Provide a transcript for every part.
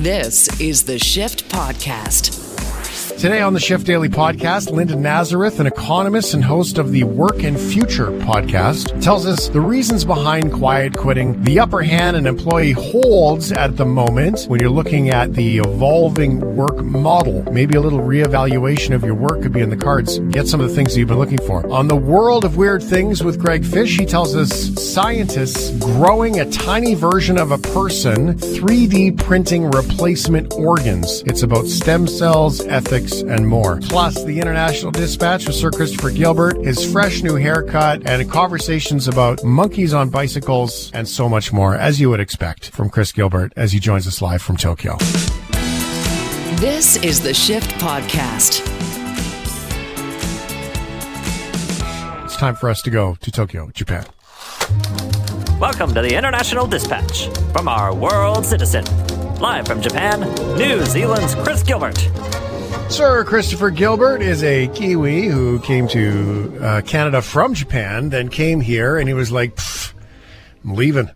This is the Shift Podcast. Today on the Shift Daily podcast, Linda Nazareth, an economist and host of the Work and Future podcast, tells us the reasons behind quiet quitting, the upper hand an employee holds at the moment when you're looking at the evolving work model. Maybe a little reevaluation of your work could be in the cards. Get some of the things that you've been looking for. On the world of weird things with Greg Fish, he tells us scientists growing a tiny version of a person, 3D printing replacement organs. It's about stem cells, ethics, and more. Plus, the International Dispatch with Sir Christopher Gilbert, his fresh new haircut, and conversations about monkeys on bicycles, and so much more, as you would expect from Chris Gilbert as he joins us live from Tokyo. This is the Shift Podcast. It's time for us to go to Tokyo, Japan. Welcome to the International Dispatch from our world citizen. Live from Japan, New Zealand's Chris Gilbert. Sir Christopher Gilbert is a Kiwi who came to uh, Canada from Japan, then came here, and he was like, I'm leaving.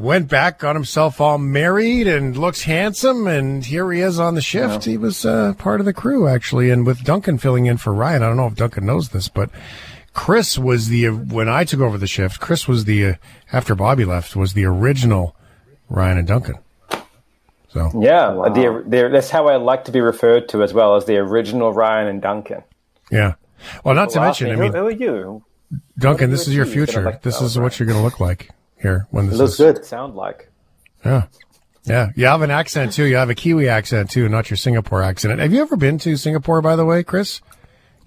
He went back, got himself all married, and looks handsome, and here he is on the shift. He was uh, part of the crew, actually, and with Duncan filling in for Ryan. I don't know if Duncan knows this, but Chris was the, when I took over the shift, Chris was the, uh, after Bobby left, was the original Ryan and Duncan. So, Yeah, the, the, that's how I like to be referred to as well as the original Ryan and Duncan. yeah. Well, not to mention, me, I mean, who are you? Duncan, this is your achieve that I'd future. like to This is celebrate? what you're going to look like here when this Looks is. good. Sound like. Yeah. Yeah. You have an accent too. You have a Kiwi accent too, not your Singapore accent. Have you ever been to Singapore, by the way, Chris?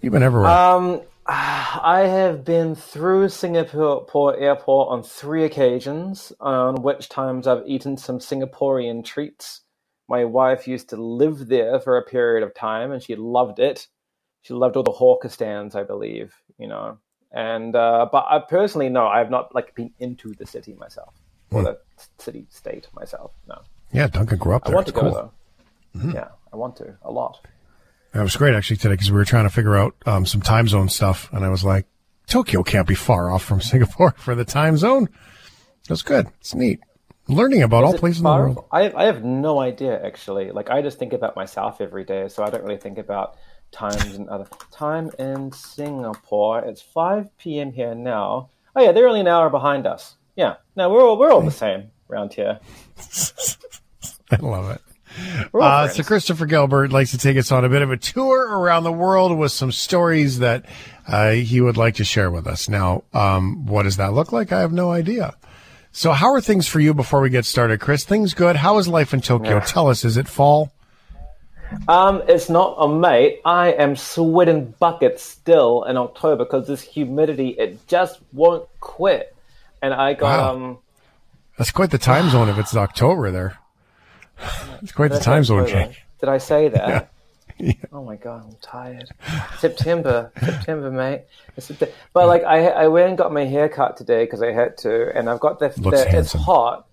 You've been everywhere. Um, I have been through Singapore airport on three occasions, on which times I've eaten some Singaporean treats. My wife used to live there for a period of time, and she loved it. She loved all the hawker stands, I believe, you know. And uh, but I personally, no, I have not like been into the city myself or the city state myself. No, yeah, Duncan grew up there. I want It's to go cool. though. Yeah, I want to a lot. That was great actually today because we were trying to figure out um, some time zone stuff, and I was like, Tokyo can't be far off from Singapore for the time zone. That's good. It's neat. Learning about all Is it places in the world. I I have no idea actually. Like I just think about myself every day, so I don't really think about times and other time in Singapore. It's five p.m. here now. Oh yeah, they're only an hour behind us. Yeah, no, we're all we're all the same around here. I love it. Uh, so Christopher Gilbert likes to take us on a bit of a tour around the world with some stories that uh, he would like to share with us. Now, um, what does that look like? I have no idea. So, how are things for you before we get started, Chris? Things good. How is life in Tokyo? Tell us. Is it fall? Um, it's not a mate. I am sweating buckets still in October because this humidity it just won't quit. And I got Wow. um. That's quite the time zone if it's October there. It's quite the time zone October. change. Did I say that? Oh my god, I'm tired. September, September, mate. It's Septe- But like, I I went and got my hair cut today because I had to, and I've got the, the it's hot.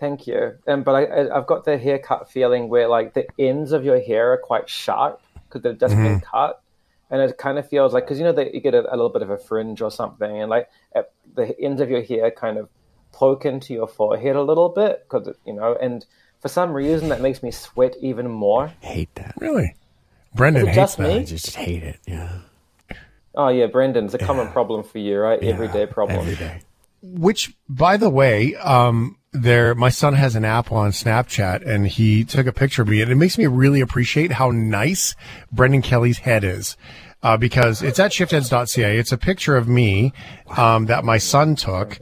Thank you. And but I I- I've got the haircut feeling where like the ends of your hair are quite sharp because they've just been Mm-hmm. cut, and it kind of feels like because you know that you get a, a little bit of a fringe or something, and like at the ends of your hair kind of poke into your forehead a little bit because you know and. For some reason, that makes me sweat even more. hate that. Really? Brendan hates just that. me? I just hate it. Yeah. Oh yeah, Brendan, it's a common problem for you, right? Everyday problem. Every day. Which, by the way, um, there, my son has an app on Snapchat and he took a picture of me and it makes me really appreciate how nice Brendan Kelly's head is. Uh, because it's at shiftheads.ca. It's a picture of me, um, that my son took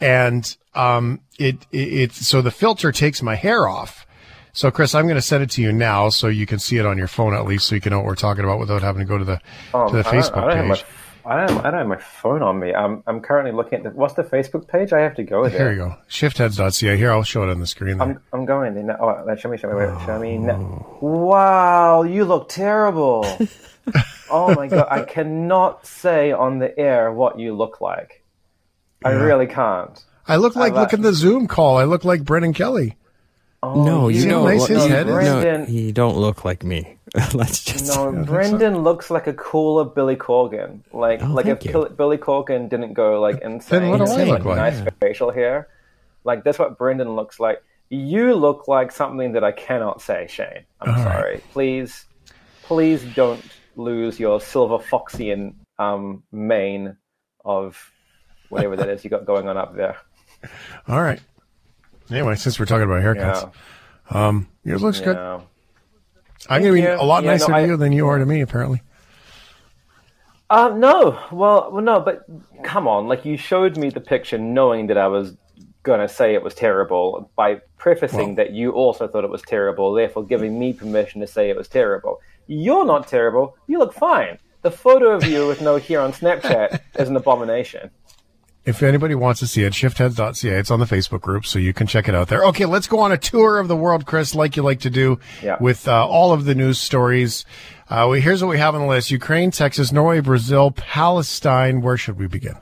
and, um, it, it, it, so the filter takes my hair off. So Chris, I'm going to send it to you now so you can see it on your phone at least so you can know what we're talking about without having to go to the, to the I don't- Facebook I don't, page. I, don't, I don't have my phone on me. I'm, I'm currently looking at the, what's the Facebook page? I have to go there. Here you go. Shiftheads.ca. Here, I'll show it on the screen. There. I'm, I'm going there. now. Oh, show me, show me, wait, show me. Oh. now. Wow, you look terrible. oh my god, I cannot say on the air what you look like. I really can't. I look like, look at the Zoom call. I look like Brendan Kelly. No, you see how don't. nice look- his no, head no, you don't look like me. Let's just. No, Brendan looks like a cooler Billy Corgan. Like, Oh, like if you. Billy Corgan didn't go like insane, what do and I had, look like like? nice facial hair. Like that's what Brendan looks like. You look like something that I cannot say, Shane. I'm All right. sorry. Please, please don't lose your silver foxian um, mane of whatever that is you got going on up there. All right. Anyway, since we're talking about haircuts, Yeah. um, yours looks good. I'm gonna be you. a lot Yeah, nicer no, to you than you are to me, apparently. Uh, no. Well, well, no, but come on. Like, you showed me the picture knowing that I was going to say it was terrible by prefacing Well- that you also thought it was terrible, therefore giving me permission to say it was terrible. You're not terrible. You look fine. The photo of you with no hair on Snapchat is an abomination. If anybody wants to see it, shiftheads.ca. It's on the Facebook group, so you can check it out there. Okay, let's go on a tour of the world, Chris, like you like to do Yeah. with uh, all of the news stories. Uh, we, here's what we have on the list Ukraine, Texas, Norway, Brazil, Palestine. Where should we begin?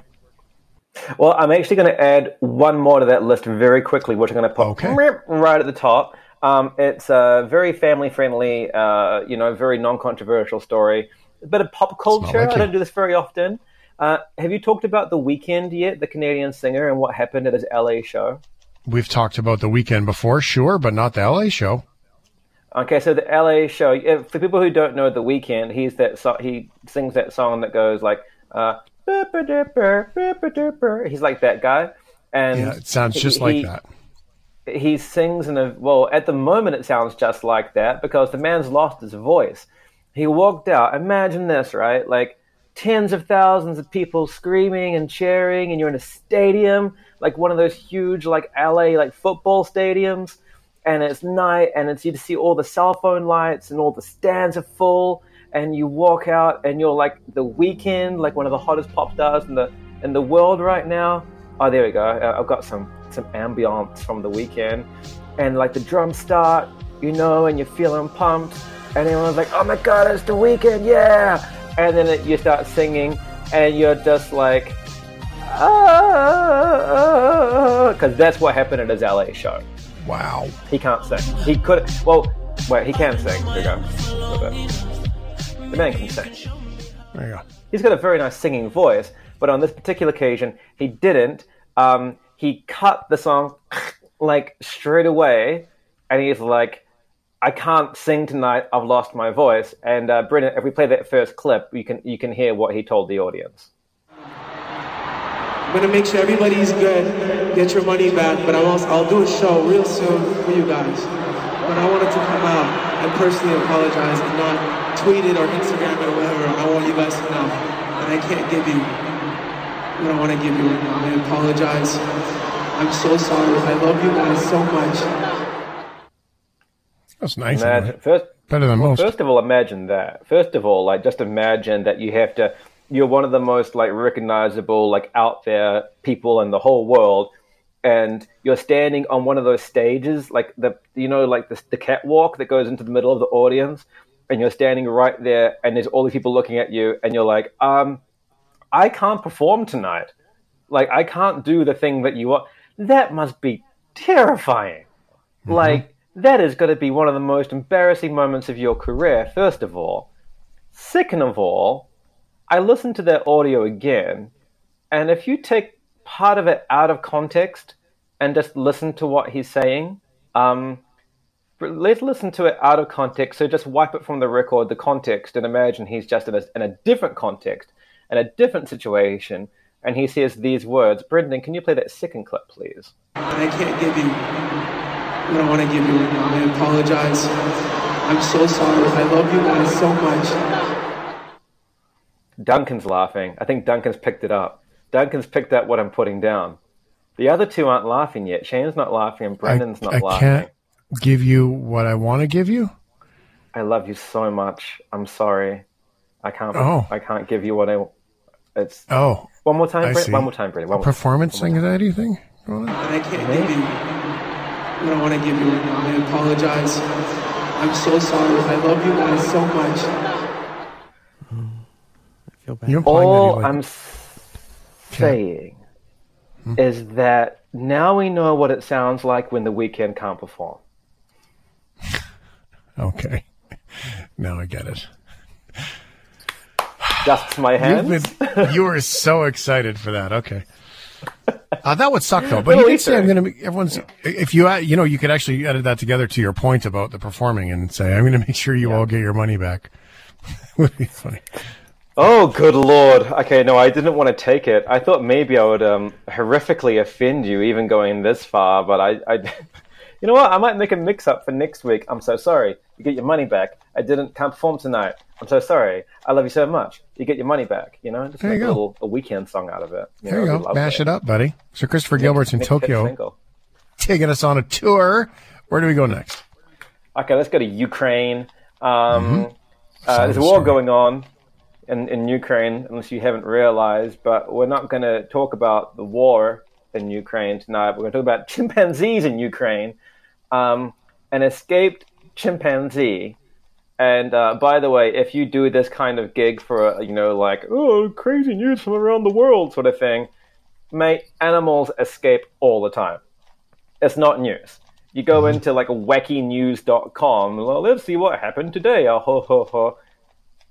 Well, I'm actually going to add one more to that list very quickly, which I'm going to put Okay. right at the top. Um, it's a very family friendly, uh, you know, very non controversial story. A bit of pop culture. like I don't do this very often. Uh, have you talked about The Weeknd yet, the Canadian singer, and what happened at his LA show? We've talked about the Weeknd before, sure, but not the LA show. Okay, so the LA show. For people who don't know The Weeknd, he's that so- he sings that song that goes like, uh, he's like that guy, and Yeah, it sounds he- just like he- that. he sings in a well at the moment it sounds just like that because the man's lost his voice he walked out imagine this right like tens of thousands of people screaming and cheering and you're in a stadium like one of those huge like la like football stadiums and it's night and it's you to see all the cell phone lights and all the stands are full and you walk out and you're like the Weeknd like one of the hottest pop stars in the in the world right now. Oh there we go. I've got some some ambiance from the Weeknd. And like the drums start you know and you're feeling pumped. And everyone's like oh my god it's the Weeknd yeah and then it, you start singing and you're just like because that's what happened at his la show Wow. he can't sing. He could. Well, wait. He can sing. There we go. The man can sing. There you go. He's got a very nice singing voice, but on this particular occasion, he didn't. Um, he cut the song like straight away, and he's like, "I can't sing tonight. I've lost my voice." And uh, Brendan, if we play that first clip, you can you can hear what he told the audience. I'm gonna make sure everybody's good, get your money back, but I'm also, I'll do a show real soon for you guys. But I wanted to come out and personally apologize and not tweet it or Instagram it or whatever. I want you guys to know that I can't give you what I want to give you right now. I apologize. I'm so sorry. I love you guys so much. That's nice. Imagine first. Better than most. First of all, imagine that. First of all, like just imagine that you have to. You're one of the most like recognizable, like out there people in the whole world, and you're standing on one of those stages, like the you know like the, the catwalk that goes into the middle of the audience, and you're standing right there, and there's all these people looking at you, and you're like, um, I can't perform tonight. Like I can't do the thing that you want. That must be terrifying. Like that is going to be one of the most embarrassing moments of your career. First of all, second of all, I listened to that audio again, and if you take part of it out of context and just listen to what he's saying, um, let's listen to it out of context. So just wipe it from the record, the context, and imagine he's just in a, in a different context, in a different situation, and he says these words. Brendan, can you play that second clip, please? I can't give you what I want to give you right now. I apologize. I'm so sorry. I love you guys so much. Duncan's laughing. I think Duncan's picked it up. Duncan's picked up what I'm putting down. The other two aren't laughing yet. Shane's not laughing and Brendan's not I laughing. can't give you what I want to give you. I love you so much. I'm sorry. I can't. Oh. I can't give you what I. It's Oh, one more time. I Brendan. One more time, Brendan. One more performance one more time. anxiety thing. going on? I can't give you what I want to give you right now. I apologize. I'm so sorry. I love you guys so much. I feel bad. You're implying that you All like- I'm s- saying hmm? is that now we know what it sounds like when the Weeknd can't perform. Okay. Now I get it. Dusts my hands. Been, you were so excited for that. Okay. Uh, that would suck though. But he did say, "I'm going to." Make everyone's. If you, uh, you know, you could actually edit that together to your point about the performing and say, "I'm going to make sure you all get your money back." would be funny. Oh, good lord. Okay, no, I didn't want to take it. I thought maybe I would um, horrifically offend you, even going this far. But I, I, you know what? I might make a mix-up for next week. I'm so sorry. You get your money back. I didn't can't perform tonight. I'm so sorry. I love you so much. You get your money back. You know, just There you make a little a Weeknd song out of it. There you go. Mash it up, buddy. So Christopher Gilbert's in Tokyo, taking us on a tour. Where do we go next? Okay, let's go to Ukraine. Um, uh, there's a war going on in, in Ukraine, unless you haven't realized. But we're not going to talk about the war in Ukraine tonight. We're going to talk about chimpanzees in Ukraine. Um, an escaped chimpanzee. And uh, by the way, if you do this kind of gig for, a, you know, like, oh, crazy news from around the world sort of thing, mate, animals escape all the time it's not news. You go into like wackynews.com, well, let's see what happened today. Oh, ho, ho, ho.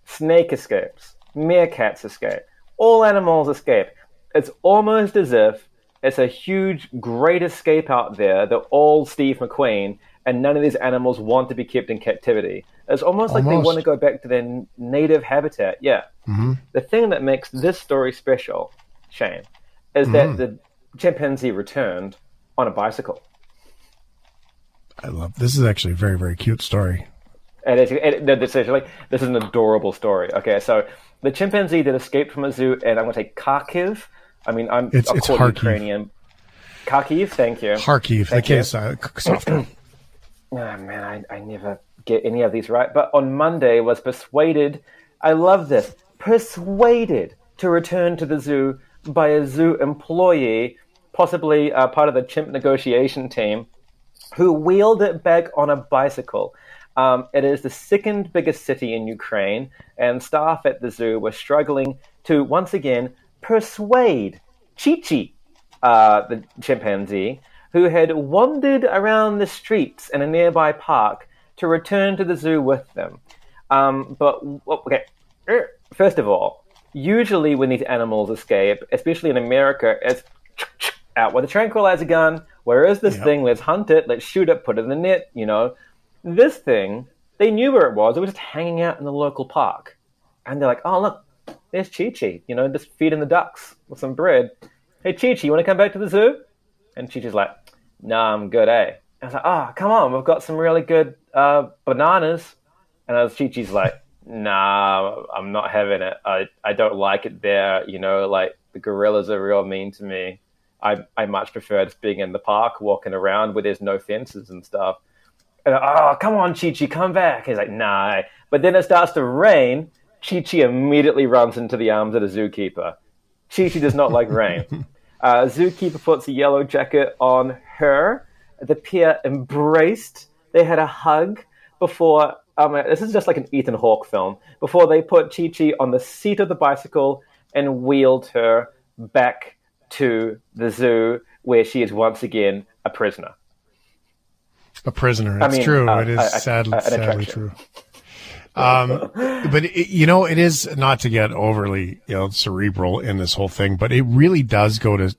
Snake escapes, meerkats escape, all animals escape. It's almost as if it's a huge, great escape out there. They're all Steve McQueen, and none of these animals want to be kept in captivity. It's almost, like they want to go back to their native habitat. Yeah. Mm-hmm. The thing that makes this story special, Shane, is that mm-hmm. the chimpanzee returned on a bicycle. I love. This is actually a very very cute story. And it's, it, no, this, is actually, this is an adorable story. Okay, so the chimpanzee that escaped from a zoo, and I'm going to say Kharkiv. I mean, I'm It's- it's call Kharkiv. Thank you. Kharkiv, the Thank you. case uh, softer. Oh, man, I, I never get any of these right. But on Monday was persuaded, I love this, persuaded to return to the zoo by a zoo employee, possibly uh, part of the chimp negotiation team, who wheeled it back on a bicycle. Um, it is the second biggest city in Ukraine, and staff at the zoo were struggling to once again persuade Chi Chi, uh, the chimpanzee, who had wandered around the streets in a nearby park, to return to the zoo with them. Um, but okay, er, first of all, usually when these animals escape, especially in America, it's out with a tranquilizer gun. Where is this thing? Let's hunt it. Let's shoot it. Put it in the net. You know, this thing. They knew where it was. It was just hanging out in the local park, and they're like, "Oh look, there's Chi Chi. You know, just feeding the ducks with some bread. Hey Chi Chi, you want to come back to the zoo?" And Chi Chi's like, "Nah, I'm good, eh?" I was like, "Oh, come on, we've got some really good uh, bananas." And I was Chi Chi's like, "Nah, I'm not having it. I I don't like it there. You know, like the gorillas are real mean to me. I I much prefer just being in the park, walking around where there's no fences and stuff." And, oh, come on, Chi Chi, come back. He's like, nah. But then it starts to rain. Chi Chi immediately runs into the arms of the zookeeper. Chi Chi does not like rain. Uh, zookeeper puts a yellow jacket on her. The pair embraced. They had a hug before. Um, this is just like an Ethan Hawke film. Before they put Chi Chi on the seat of the bicycle and wheeled her back to the zoo, where she is once again a prisoner. a prisoner. I It's mean, true. uh, it is a- a- sad, an sadly attraction. true. Um, but it, you know, it is not to get overly you know cerebral in this whole thing, but it really does go to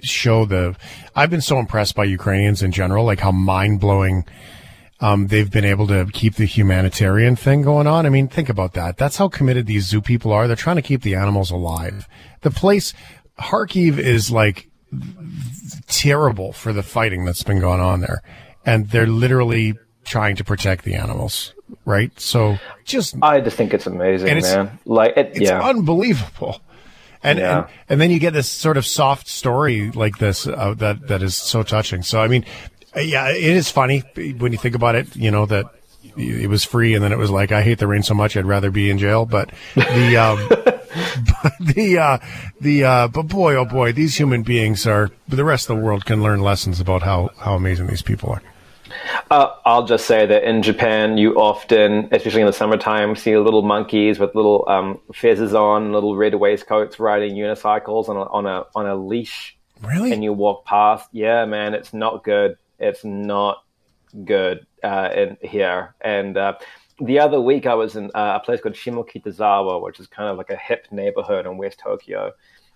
show the. I've been so impressed by Ukrainians in general, like how mind blowing. Um, they've been able to keep the humanitarian thing going on. I mean, think about that. That's how committed these zoo people are. They're trying to keep the animals alive. The place, Kharkiv is like terrible for the fighting that's been going on there. And they're literally trying to protect the animals, right? So just, I just think it's amazing, And it's- man. Like, it, it's yeah. unbelievable. And, Yeah. and and then you get this sort of soft story like this uh, that that is so touching. So I mean, uh, yeah, it is funny when you think about it. You know that it was free, and then it was like, I hate the rain so much, I'd rather be in jail. But the um, but the uh, the uh, but boy, oh boy, these human beings are. The rest of the world can learn lessons about how how amazing these people are. Uh, I'll just say that in Japan, you often, especially in the summertime, see little monkeys with little um, feathers on, little red waistcoats, riding unicycles on a, on a on a leash, Really? and you walk past. Yeah, man, it's not good. It's not good uh, in here. And uh, the other week, I was in uh, a place called Shimokitazawa, which is kind of like a hip neighborhood in West Tokyo.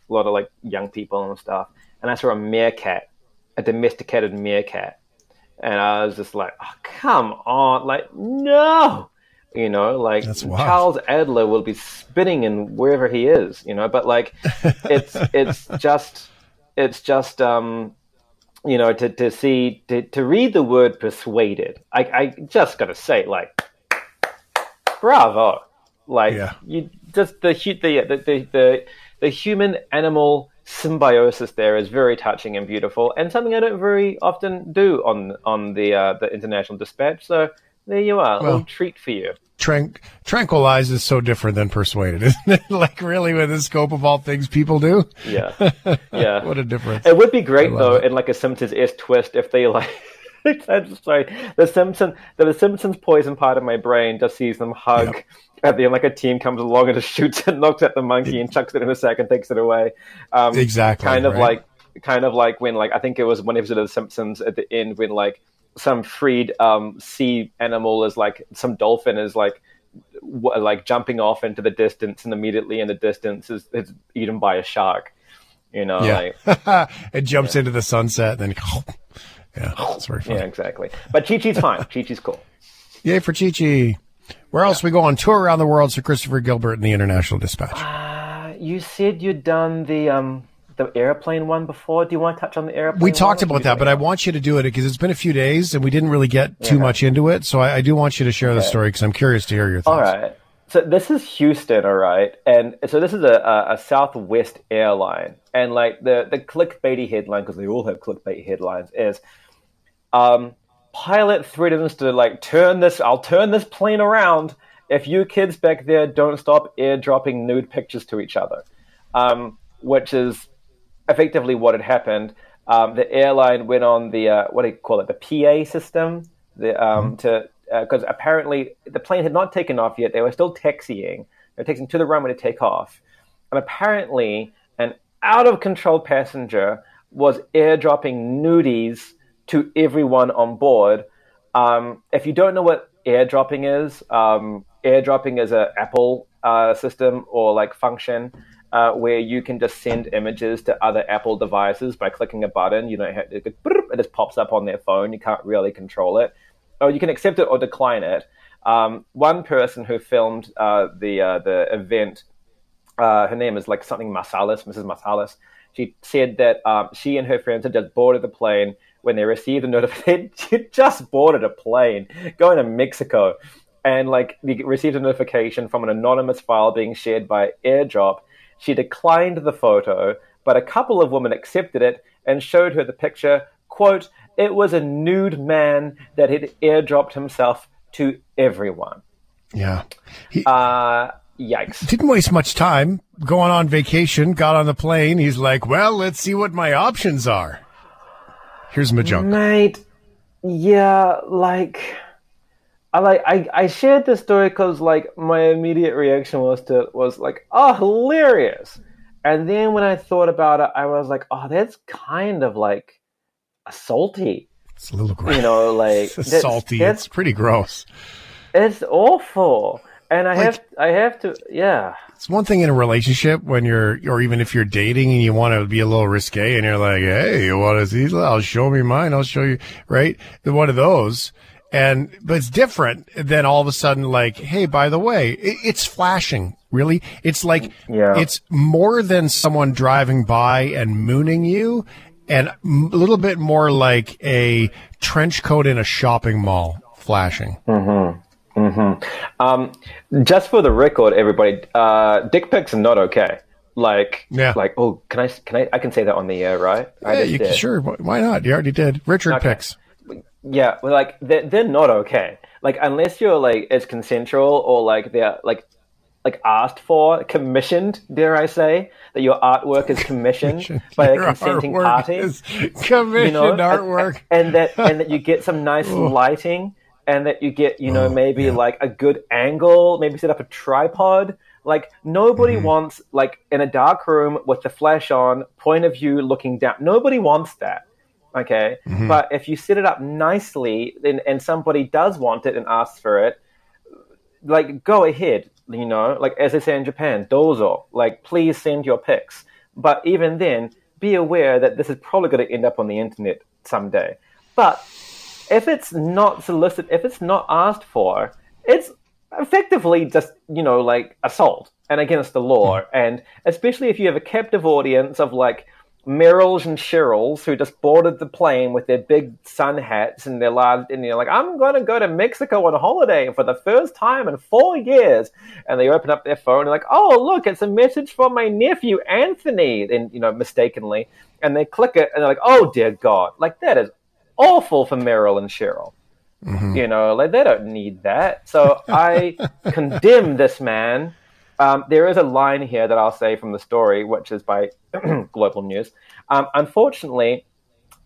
A lot of like young people and stuff. and I saw a meerkat, a domesticated meerkat, and I was just like, oh, come on, like no, you know, like Charles Adler will be spinning in wherever he is, you know, but like it's it's just it's just um you know to to see to, to read the word persuaded i i just gotta say like bravo. Like Yeah. you just the the the the, the, the human animal symbiosis there is very touching and beautiful and something i don't very often do on on the uh, the international dispatch so there you are a little treat for you Tran- tranquilize is so different than persuaded, isn't it? like really, with the scope of all things people do. yeah yeah What a difference. It would be great though it. in like a Simpsons s twist if they like. I'm sorry, the Simpson, the Simpsons poison part of my brain just sees them hug. At the end, like a team comes along and just shoots and knocks at the monkey and chucks it in a sack and takes it away. Um, Exactly, Kind of right. like, kind of like when like I think it was one episode of the Simpsons at the end when like some freed um, sea animal is like some dolphin is like w- like jumping off into the distance and immediately in the distance is, is eaten by a shark. You know, like Yeah. it jumps into the sunset and then, yeah, it's very funny. Yeah, exactly. But Chi Chi's fine. Chi Chi's cool. Yay for Chi Chi. Where else we go on tour around the world? Sir Christopher Gilbert in the International Dispatch. Uh, you said you'd done the um the airplane one before. Do you want to touch on the airplane? we talked about that, but I want you to do it because it's been a few days and we didn't really get too much into it. So I, I do want you to share the story because I'm curious to hear your thoughts. All right. So this is Houston, all right, and so this is a, a, a Southwest airline, and like the the clickbaity headline because they all have clickbait headlines is, um, pilot threatens to like turn this. I'll turn this plane around if you kids back there don't stop airdropping nude pictures to each other, um, which is effectively what had happened. Um, the airline went on the uh, what do you call it, the PA system, the um, to because apparently the plane had not taken off yet. They were still taxiing. They were taxiing to the runway to take off, and apparently an out of control passenger was airdropping nudies to everyone on board. Um, if you don't know what airdropping is, um, airdropping is an Apple uh, system or like function uh, where you can just send images to other Apple devices by clicking a button. You don't have it, it just pops up on their phone. You can't really control it, or you can accept it or decline it. Um, one person who filmed uh, the uh, the event uh, her name is like something Masalis, Mrs. Masalis. She said that um, she and her friends had just boarded the plane when they received a notification. She just boarded a plane going to Mexico, and like they received a notification from an anonymous file being shared by AirDrop. She declined the photo, but a couple of women accepted it and showed her the picture. "Quote: It was a nude man that had airdropped himself to everyone." Yeah. He Uh, yikes! didn't waste much time going on vacation, got on the plane. He's like, well, let's see what my options are. Here's my joke. Mate, yeah, like I like I, I shared this story because like my immediate reaction was to was like oh hilarious, and then when I thought about it, I was like oh that's kind of like salty, It's a little gross. you know, like It's that's- salty. That's, It's pretty gross. it's awful, and I have I have to yeah It's one thing in a relationship when you're, or even if you're dating and you want to be a little risque and you're like, Hey, you want to see? I'll show me mine. I'll show you, right? The one of those. And, but it's different than all of a sudden like, Hey, by the way, it, it's flashing. Really? It's like, Yeah. it's more than someone driving by and mooning you and a little bit more like a trench coat in a shopping mall flashing. Mm-hmm. Um, just for the record, everybody, uh, dick pics are not okay. Like, Yeah. like, oh, can I, can I, I can say that on the air, right? Yeah, you, did. sure. Why not? You already did. Richard Okay. picks. Yeah, well, like they're, they're not okay. Like unless you're like it's consensual or like they're like like asked for, commissioned. Dare I say that your artwork is commissioned by a consenting party? is you commissioned know, and- artwork. and, that and that you get some nice lighting, and that you get you know Oh, maybe yeah. like a good angle, maybe set up a tripod. Like nobody Mm-hmm. wants like in a dark room with the flash on, point of view looking down. Nobody wants that. Okay, Mm-hmm. but if you set it up nicely, and, and somebody does want it and asks for it, like go ahead. You know, like as they say in Japan, dozo. Like please send your pics. But even then, be aware that this is probably going to end up on the internet someday. But if it's not solicited, if it's not asked for, it's effectively just you know like assault and against the law. Hmm. And especially if you have a captive audience of like Merrills and Cheryls who just boarded the plane with their big sun hats and their large, and you're like, I'm going to go to Mexico on holiday for the first time in four years. And they open up their phone and like, oh, look, it's a message from my nephew, Anthony, and, you know, mistakenly. And they click it and they're like, oh, dear God. Like, that is awful for Merrill and Cheryl. You know, like, they don't need that. So I condemn this man. Um, there is a line here that I'll say from the story, which is by Global News. Um, unfortunately,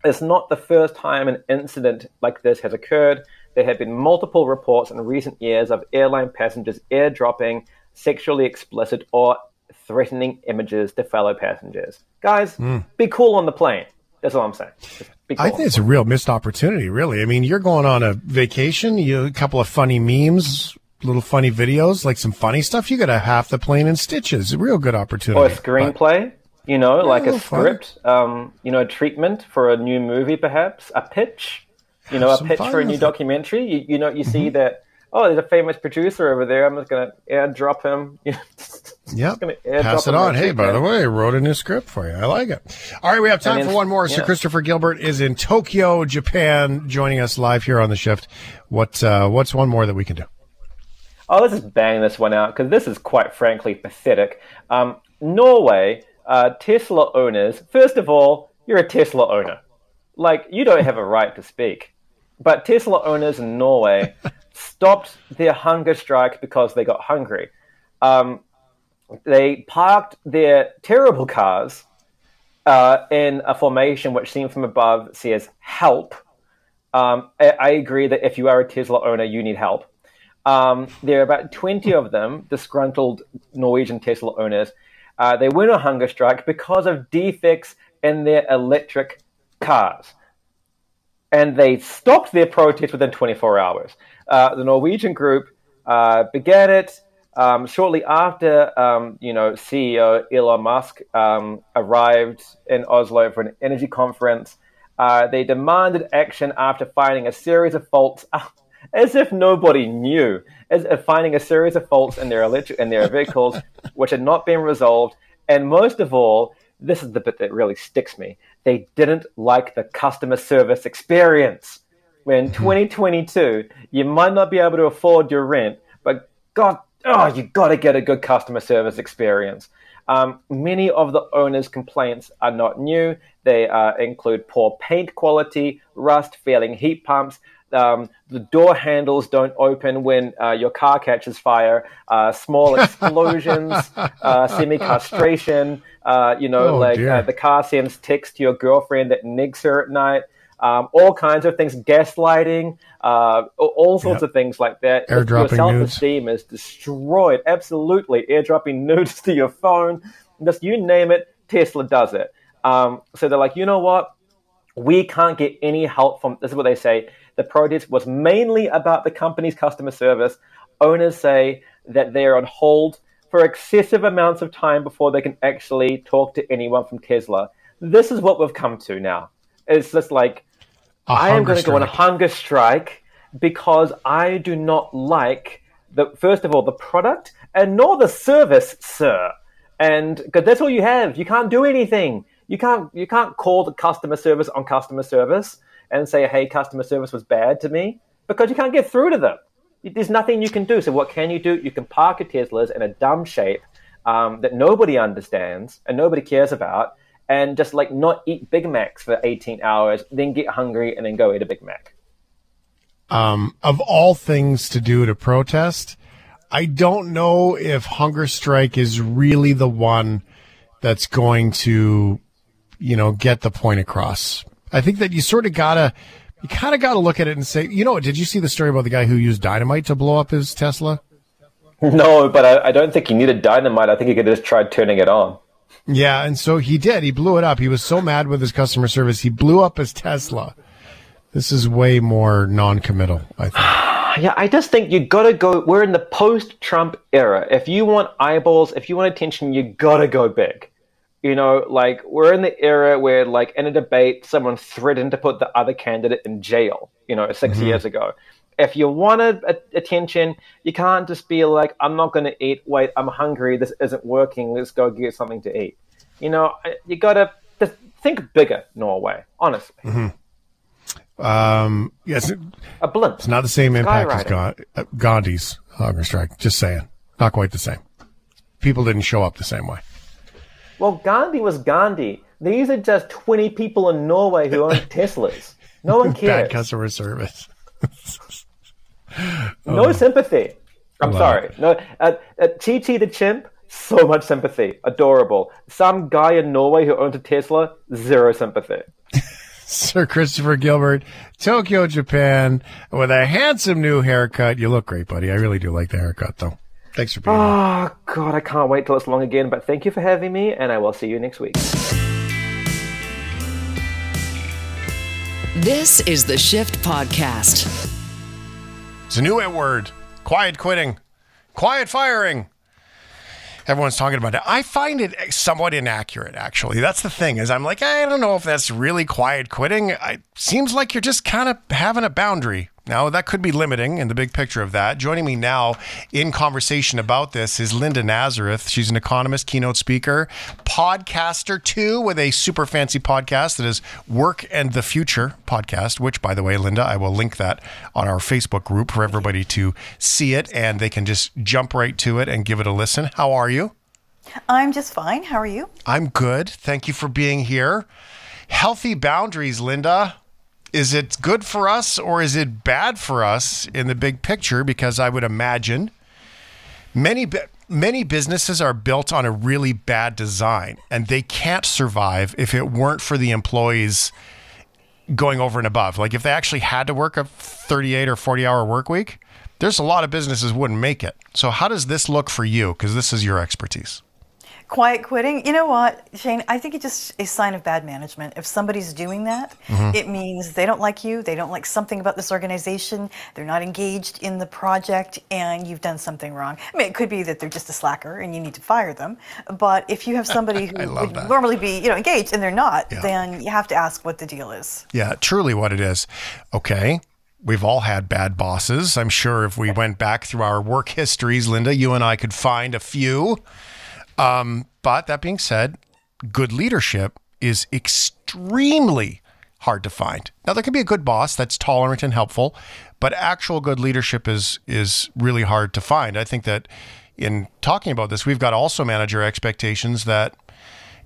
it's not the first time an incident like this has occurred. There have been multiple reports in recent years of airline passengers airdropping sexually explicit or threatening images to fellow passengers. Guys, be cool on the plane. That's all I'm saying. I think it's a real missed opportunity, really. I mean, you're going on a vacation, you a couple of funny memes, little funny videos, like some funny stuff. You got a half the plane in stitches. A real good opportunity. or a screenplay, you know, like a fun. script, um, you know, a treatment for a new movie, perhaps a pitch, you know, a pitch for a new. Mm-hmm. documentary. You, you know, you see that. Oh, there's a famous producer over there. I'm just gonna add airdrop him. You know, Yep. gonna airdrop Pass it him on. Hey, by the way, I wrote a new script for you. I like it. All right, we have time for one more. Yeah. Christopher Gilbert is in Tokyo, Japan, joining us live here on the shift. What uh, what's one more that we can do? Oh, let's just bang this one out because this is quite frankly pathetic. Um, Norway, uh, Tesla owners, first of all, you're a Tesla owner. Like, you don't have a right to speak. But Tesla owners in Norway stopped their hunger strike because they got hungry. Um, they parked their terrible cars uh, in a formation which seen from above says help. Um, I, I agree that if you are a Tesla owner, you need help. Um, there are about 20 of them, disgruntled Norwegian Tesla owners. Uh, they went on hunger strike because of defects in their electric cars. And they stopped their protest within 24 hours. Uh, the Norwegian group uh, began it um, shortly after, um, you know, CEO Elon Musk um, arrived in Oslo for an energy conference. Uh, they demanded action after finding a series of faults, as if nobody knew, as if finding a series of faults in their electric in their vehicles, which had not been resolved. And most of all, this is the bit that really sticks me. They didn't like the customer service experience. In 2022, you might not be able to afford your rent, but God, oh, you got to get a good customer service experience. Um, many of the owners' complaints are not new. They uh, include poor paint quality, rust, failing heat pumps. Um, the door handles don't open when uh, your car catches fire. Uh, small explosions, uh, semi-castration. Uh, you know, Oh, like uh, the car sends text to your girlfriend that nigs her at night. Um, all kinds of things, gaslighting, uh, all- sorts Yep. of things like that. Airdropping your self-esteem is destroyed. Absolutely, airdropping nudes to your phone. Just you name it, Tesla does it. Um, so they're like, you know what? We can't get any help from. This is what they say. The protest was mainly about the company's customer service. Owners say that they're on hold for excessive amounts of time before they can actually talk to anyone from Tesla. This is what we've come to now. It's just like I am going to go on a hunger strike because I do not like the first of all the product and nor the service, sir. And because that's all you have, you can't do anything. You can't you can't call the customer service on customer service and say, "Hey, customer service was bad to me," because you can't get through to them. There's nothing you can do. So what can you do? You can park your Teslas in a dumb shape um, that nobody understands and nobody cares about, and just like not eat Big Macs for 18 hours, then get hungry and then go eat a Big Mac. um, of all things to do to protest, I don't know if hunger strike is really the one that's going to, you know, get the point across. I think that you sort of gotta, you kind of gotta look at it and say, you know, did you see the story about the guy who used dynamite to blow up his Tesla? No, but I, I don't think he needed dynamite. I think he could have just tried turning it on. Yeah, and so he did. He blew it up. He was so mad with his customer service, he blew up his Tesla. This is way more non-committal, I think. Yeah, I just think you gotta go. We're in the post-Trump era. If you want eyeballs, if you want attention, you gotta go big. You know, like we're in the era where, like, in a debate, someone threatened to put the other candidate in jail. You know, 6 Mm-hmm. years ago. If you wanted a- attention, you can't just be like, "I'm not going to eat. Wait, I'm hungry. This isn't working. Let's go get something to eat." You know, you gotta just think bigger, Norway. Honestly, Mm-hmm. Um, yes, a blimp. it's not the same impact as. Ga- uh, Gandhi's hunger strike. Just saying, not quite the same. People didn't show up the same way. Well, Gandhi was Gandhi. These are just 20 people in Norway who own Teslas. No one cares. Bad customer service. No sympathy. I'm Love sorry. No, uh, uh, Chi Chi the chimp, so much sympathy. Adorable. Some guy in Norway who owns a Tesla, zero sympathy. Sir Christopher Gilbert, Tokyo, Japan, with a handsome new haircut. You look great, buddy. I really do like the haircut, though. Thanks for being here. Oh, God, I can't wait till it's long again, but thank you for having me, and I will see you next week. This is the Shift Podcast. It's a new word. Quiet quitting. Quiet firing. Everyone's talking about it. I find it somewhat inaccurate, actually. That's the thing, is I'm like, I don't know if that's really quiet quitting. It seems like you're just kind of having a boundary. Now, that could be limiting in the big picture of that. Joining me now in conversation about this is Linda Nazareth. She's an economist, keynote speaker, podcaster too, with a super fancy podcast that is Work and the Future podcast, which, by the way, Linda, I will link that on our Facebook group for everybody to see it and they can just jump right to it and give it a listen. How are you? I'm just fine. How are you? I'm good. Thank you for being here. Healthy boundaries, Linda. Is it good for us or is it bad for us in the big picture? Because I would imagine many many businesses are built on a really bad design and they can't survive if it weren't for the employees going over and above. Like if they actually had to work a 38 or 40 hour work week, there's a lot of businesses wouldn't make it. So how does this look for you? Because this is your expertise. Quiet quitting. You know what, Shane? I think it's just a sign of bad management. If somebody's doing that, mm-hmm. it means they don't like you, they don't like something about this organization, they're not engaged in the project, and you've done something wrong. I mean, it could be that they're just a slacker and you need to fire them. But if you have somebody who would that. normally be, you know, engaged and they're not, Yeah. then you have to ask what the deal is. Yeah, truly what it is. Okay. We've all had bad bosses. I'm sure if we went back through our work histories, Linda, you and I could find a few. Um, but that being said, good leadership is extremely hard to find. Now there can be a good boss that's tolerant and helpful, but actual good leadership is is really hard to find. I think that in talking about this, we've got also manage our expectations that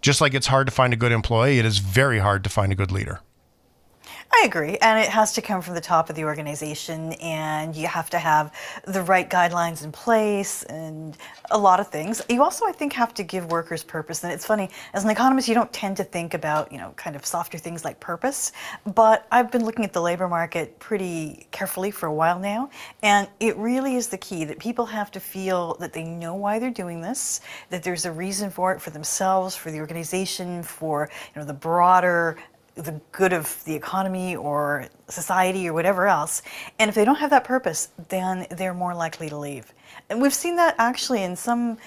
just like it's hard to find a good employee, it is very hard to find a good leader. I agree. And it has to come from the top of the organization, and you have to have the right guidelines in place and a lot of things. You also, I think, have to give workers purpose. And it's funny, as an economist, you don't tend to think about, you know, kind of softer things like purpose. But I've been looking at the labor market pretty carefully for a while now, and it really is the key that people have to feel that they know why they're doing this, that there's a reason for it for themselves, for the organization, for, you know, the broader the good of the economy or society or whatever else. And if they don't have that purpose, then they're more likely to leave. And we've seen that actually in some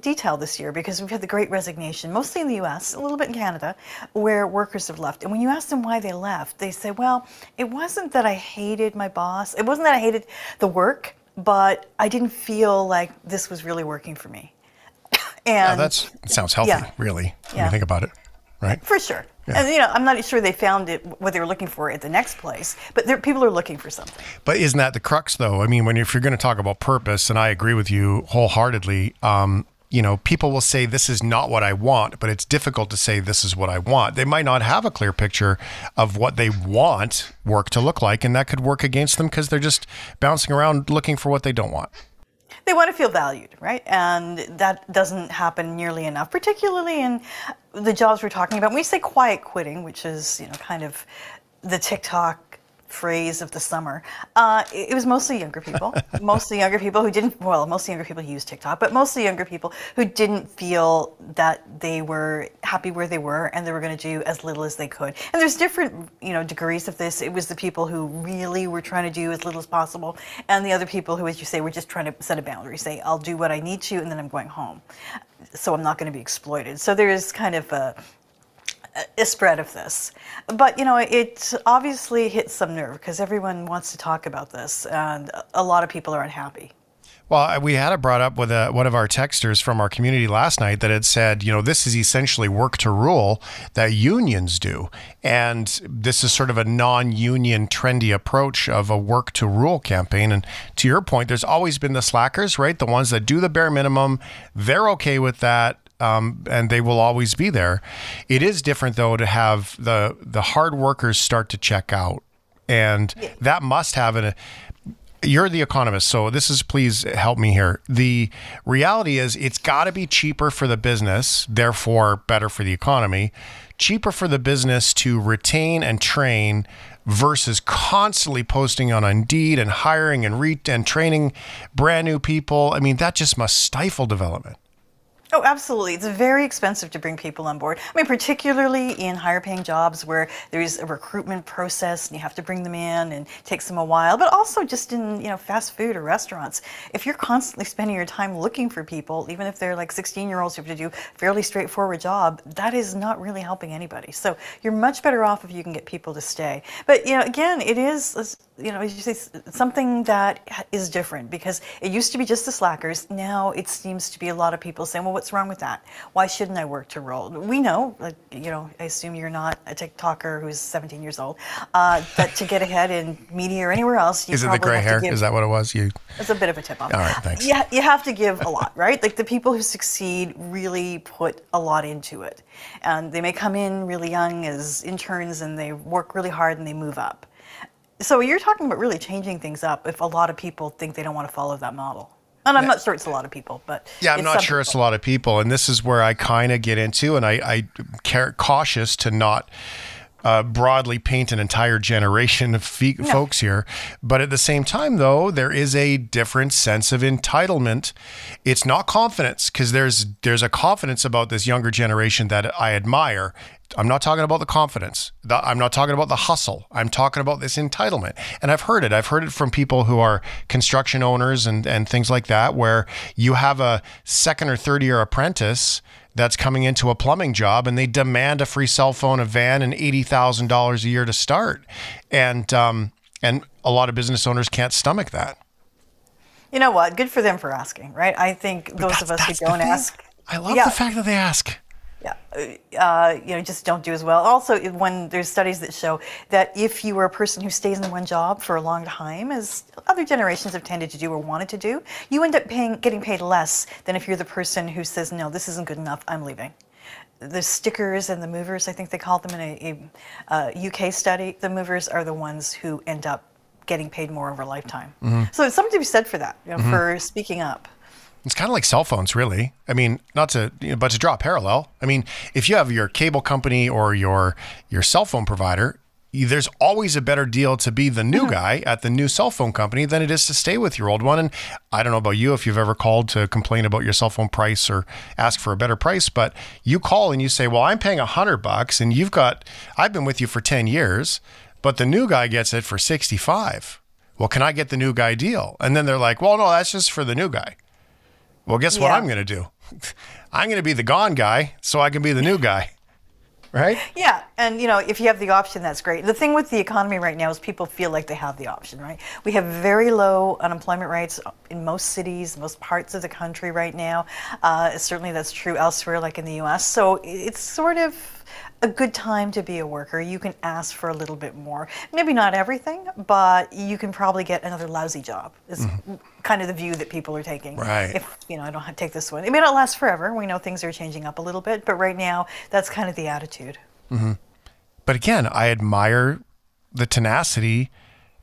detail this year because we've had the great resignation, mostly in the US, a little bit in Canada, where workers have left. And when you ask them why they left, they say, well, it wasn't that I hated my boss, it wasn't that I hated the work, but I didn't feel like this was really working for me. and Yeah, it sounds healthy, yeah. really, when Yeah. you think about it, right? For sure. And you know, I'm not sure they found it what they were looking for at the next place, but there, people are looking for something. But isn't that the crux, though? I mean, when if you're going to talk about purpose, and I agree with you wholeheartedly, um, you know, people will say this is not what I want, but it's difficult to say this is what I want. They might not have a clear picture of what they want work to look like, and that could work against them because they're just bouncing around looking for what they don't want. They want to feel valued, right? And that doesn't happen nearly enough, particularly in the jobs we're talking about. When we say quiet quitting, which is, you know, kind of the TikTok phrase of the summer. Uh, it, it was mostly younger people, mostly younger people who didn't, well, mostly younger people who use TikTok, but mostly younger people who didn't feel that they were happy where they were and they were going to do as little as they could. And there's different, you know, degrees of this. It was the people who really were trying to do as little as possible, and the other people who, as you say, were just trying to set a boundary, say, I'll do what I need to, and then I'm going home. So I'm not going to be exploited. So there's kind of a, a spread of this. But you know, it obviously hits some nerve because everyone wants to talk about this, and a lot of people are unhappy. Well, we had it brought up with a, one of our texters from our community last night that had said, you know, this is essentially work to rule that unions do. And this is sort of a non union trendy approach of a work to rule campaign. And to your point, there's always been the slackers, right? The ones that do the bare minimum, they're okay with that um, and they will always be there. It is different though to have the the hard workers start to check out, and that must have an. You're the economist, so this is please help me here. The reality is it's got to be cheaper for the business, therefore better for the economy. Cheaper for the business to retain and train versus constantly posting on Indeed and hiring and re- and training brand new people. I mean, that just must stifle development. Oh, absolutely. It's very expensive to bring people on board. I mean, particularly in higher paying jobs where there's a recruitment process and you have to bring them in and it takes them a while, but also just in, you know, fast food or restaurants. If you're constantly spending your time looking for people, even if they're like 16 year olds who have to do a fairly straightforward job, that is not really helping anybody. So you're much better off if you can get people to stay. But, you know, again, it is, you know, as you say, something that is different because it used to be just the slackers. Now it seems to be a lot of people saying, well, what's wrong with that? Why shouldn't I work to rule? We know, like, you know, I assume you're not a TikToker who's 17 years old, uh, that to get ahead in media or anywhere else, you Is it the gray hair? Give, Is that what it was? You? It's a bit of a tip off. All right, thanks. Yeah, you have to give a lot, right? Like the people who succeed really put a lot into it. And they may come in really young as interns and they work really hard and they move up. So you're talking about really changing things up if a lot of people think they don't want to follow that model. And I'm not sure it's a lot of people, but yeah, I'm not sure people. it's a lot of people. And this is where I kind of get into, and I, I care cautious to not uh, broadly paint an entire generation of fe- Yeah. folks here. But at the same time, though, there is a different sense of entitlement. It's not confidence because there's there's a confidence about this younger generation that I admire. I'm not talking about the confidence. The- I'm not talking about the hustle. I'm talking about this entitlement. And I've heard it. I've heard it from people who are construction owners and, and things like that, where you have a second or third year apprentice that's coming into a plumbing job and they demand a free cell phone, a van, and eighty thousand dollars a year to start. And um, and a lot of business owners can't stomach that. You know what? Good for them for asking, right? I think those of us who don't ask. I love Yeah. the fact that they ask. Yeah, uh, you know, just don't do as well. Also, when there's studies that show that if you are a person who stays in one job for a long time, as other generations have tended to do or wanted to do, you end up paying, getting paid less than if you're the person who says, "No, this isn't good enough. I'm leaving." The stickers and the movers, I think they call them in a, a uh, UK study, the movers are the ones who end up getting paid more over a lifetime. So there's something to be said for that, you know, for speaking up. It's kind of like cell phones, really. I mean, not to, you know, but to draw a parallel. I mean, if you have your cable company or your your cell phone provider, there's always a better deal to be the new mm-hmm. guy at the new cell phone company than it is to stay with your old one. And I don't know about you if you've ever called to complain about your cell phone price or ask for a better price, but you call and you say, "Well, I'm paying a hundred bucks, and you've got I've been with you for ten years, but the new guy gets it for sixty five. Well, can I get the new guy deal?" And then they're like, "Well, no, that's just for the new guy." Well, guess what I'm going to do? I'm going to be the gone guy so I can be the new guy. Right? Yeah, and you know, if you have the option, that's great. The thing with the economy right now is people feel like they have the option, right? We have very low unemployment rates in most cities, most parts of the country right now. Uh, certainly, that's true elsewhere, like in the U.S. So it's sort of a good time to be a worker. You can ask for a little bit more. Maybe not everything, but you can probably get another lousy job. Is mm-hmm. kind of the view that people are taking. Right. If you know, I don't have to take this one. It may not last forever. We know things are changing up a little bit, but right now, that's kind of the attitude. Mm-hmm. But again, I admire the tenacity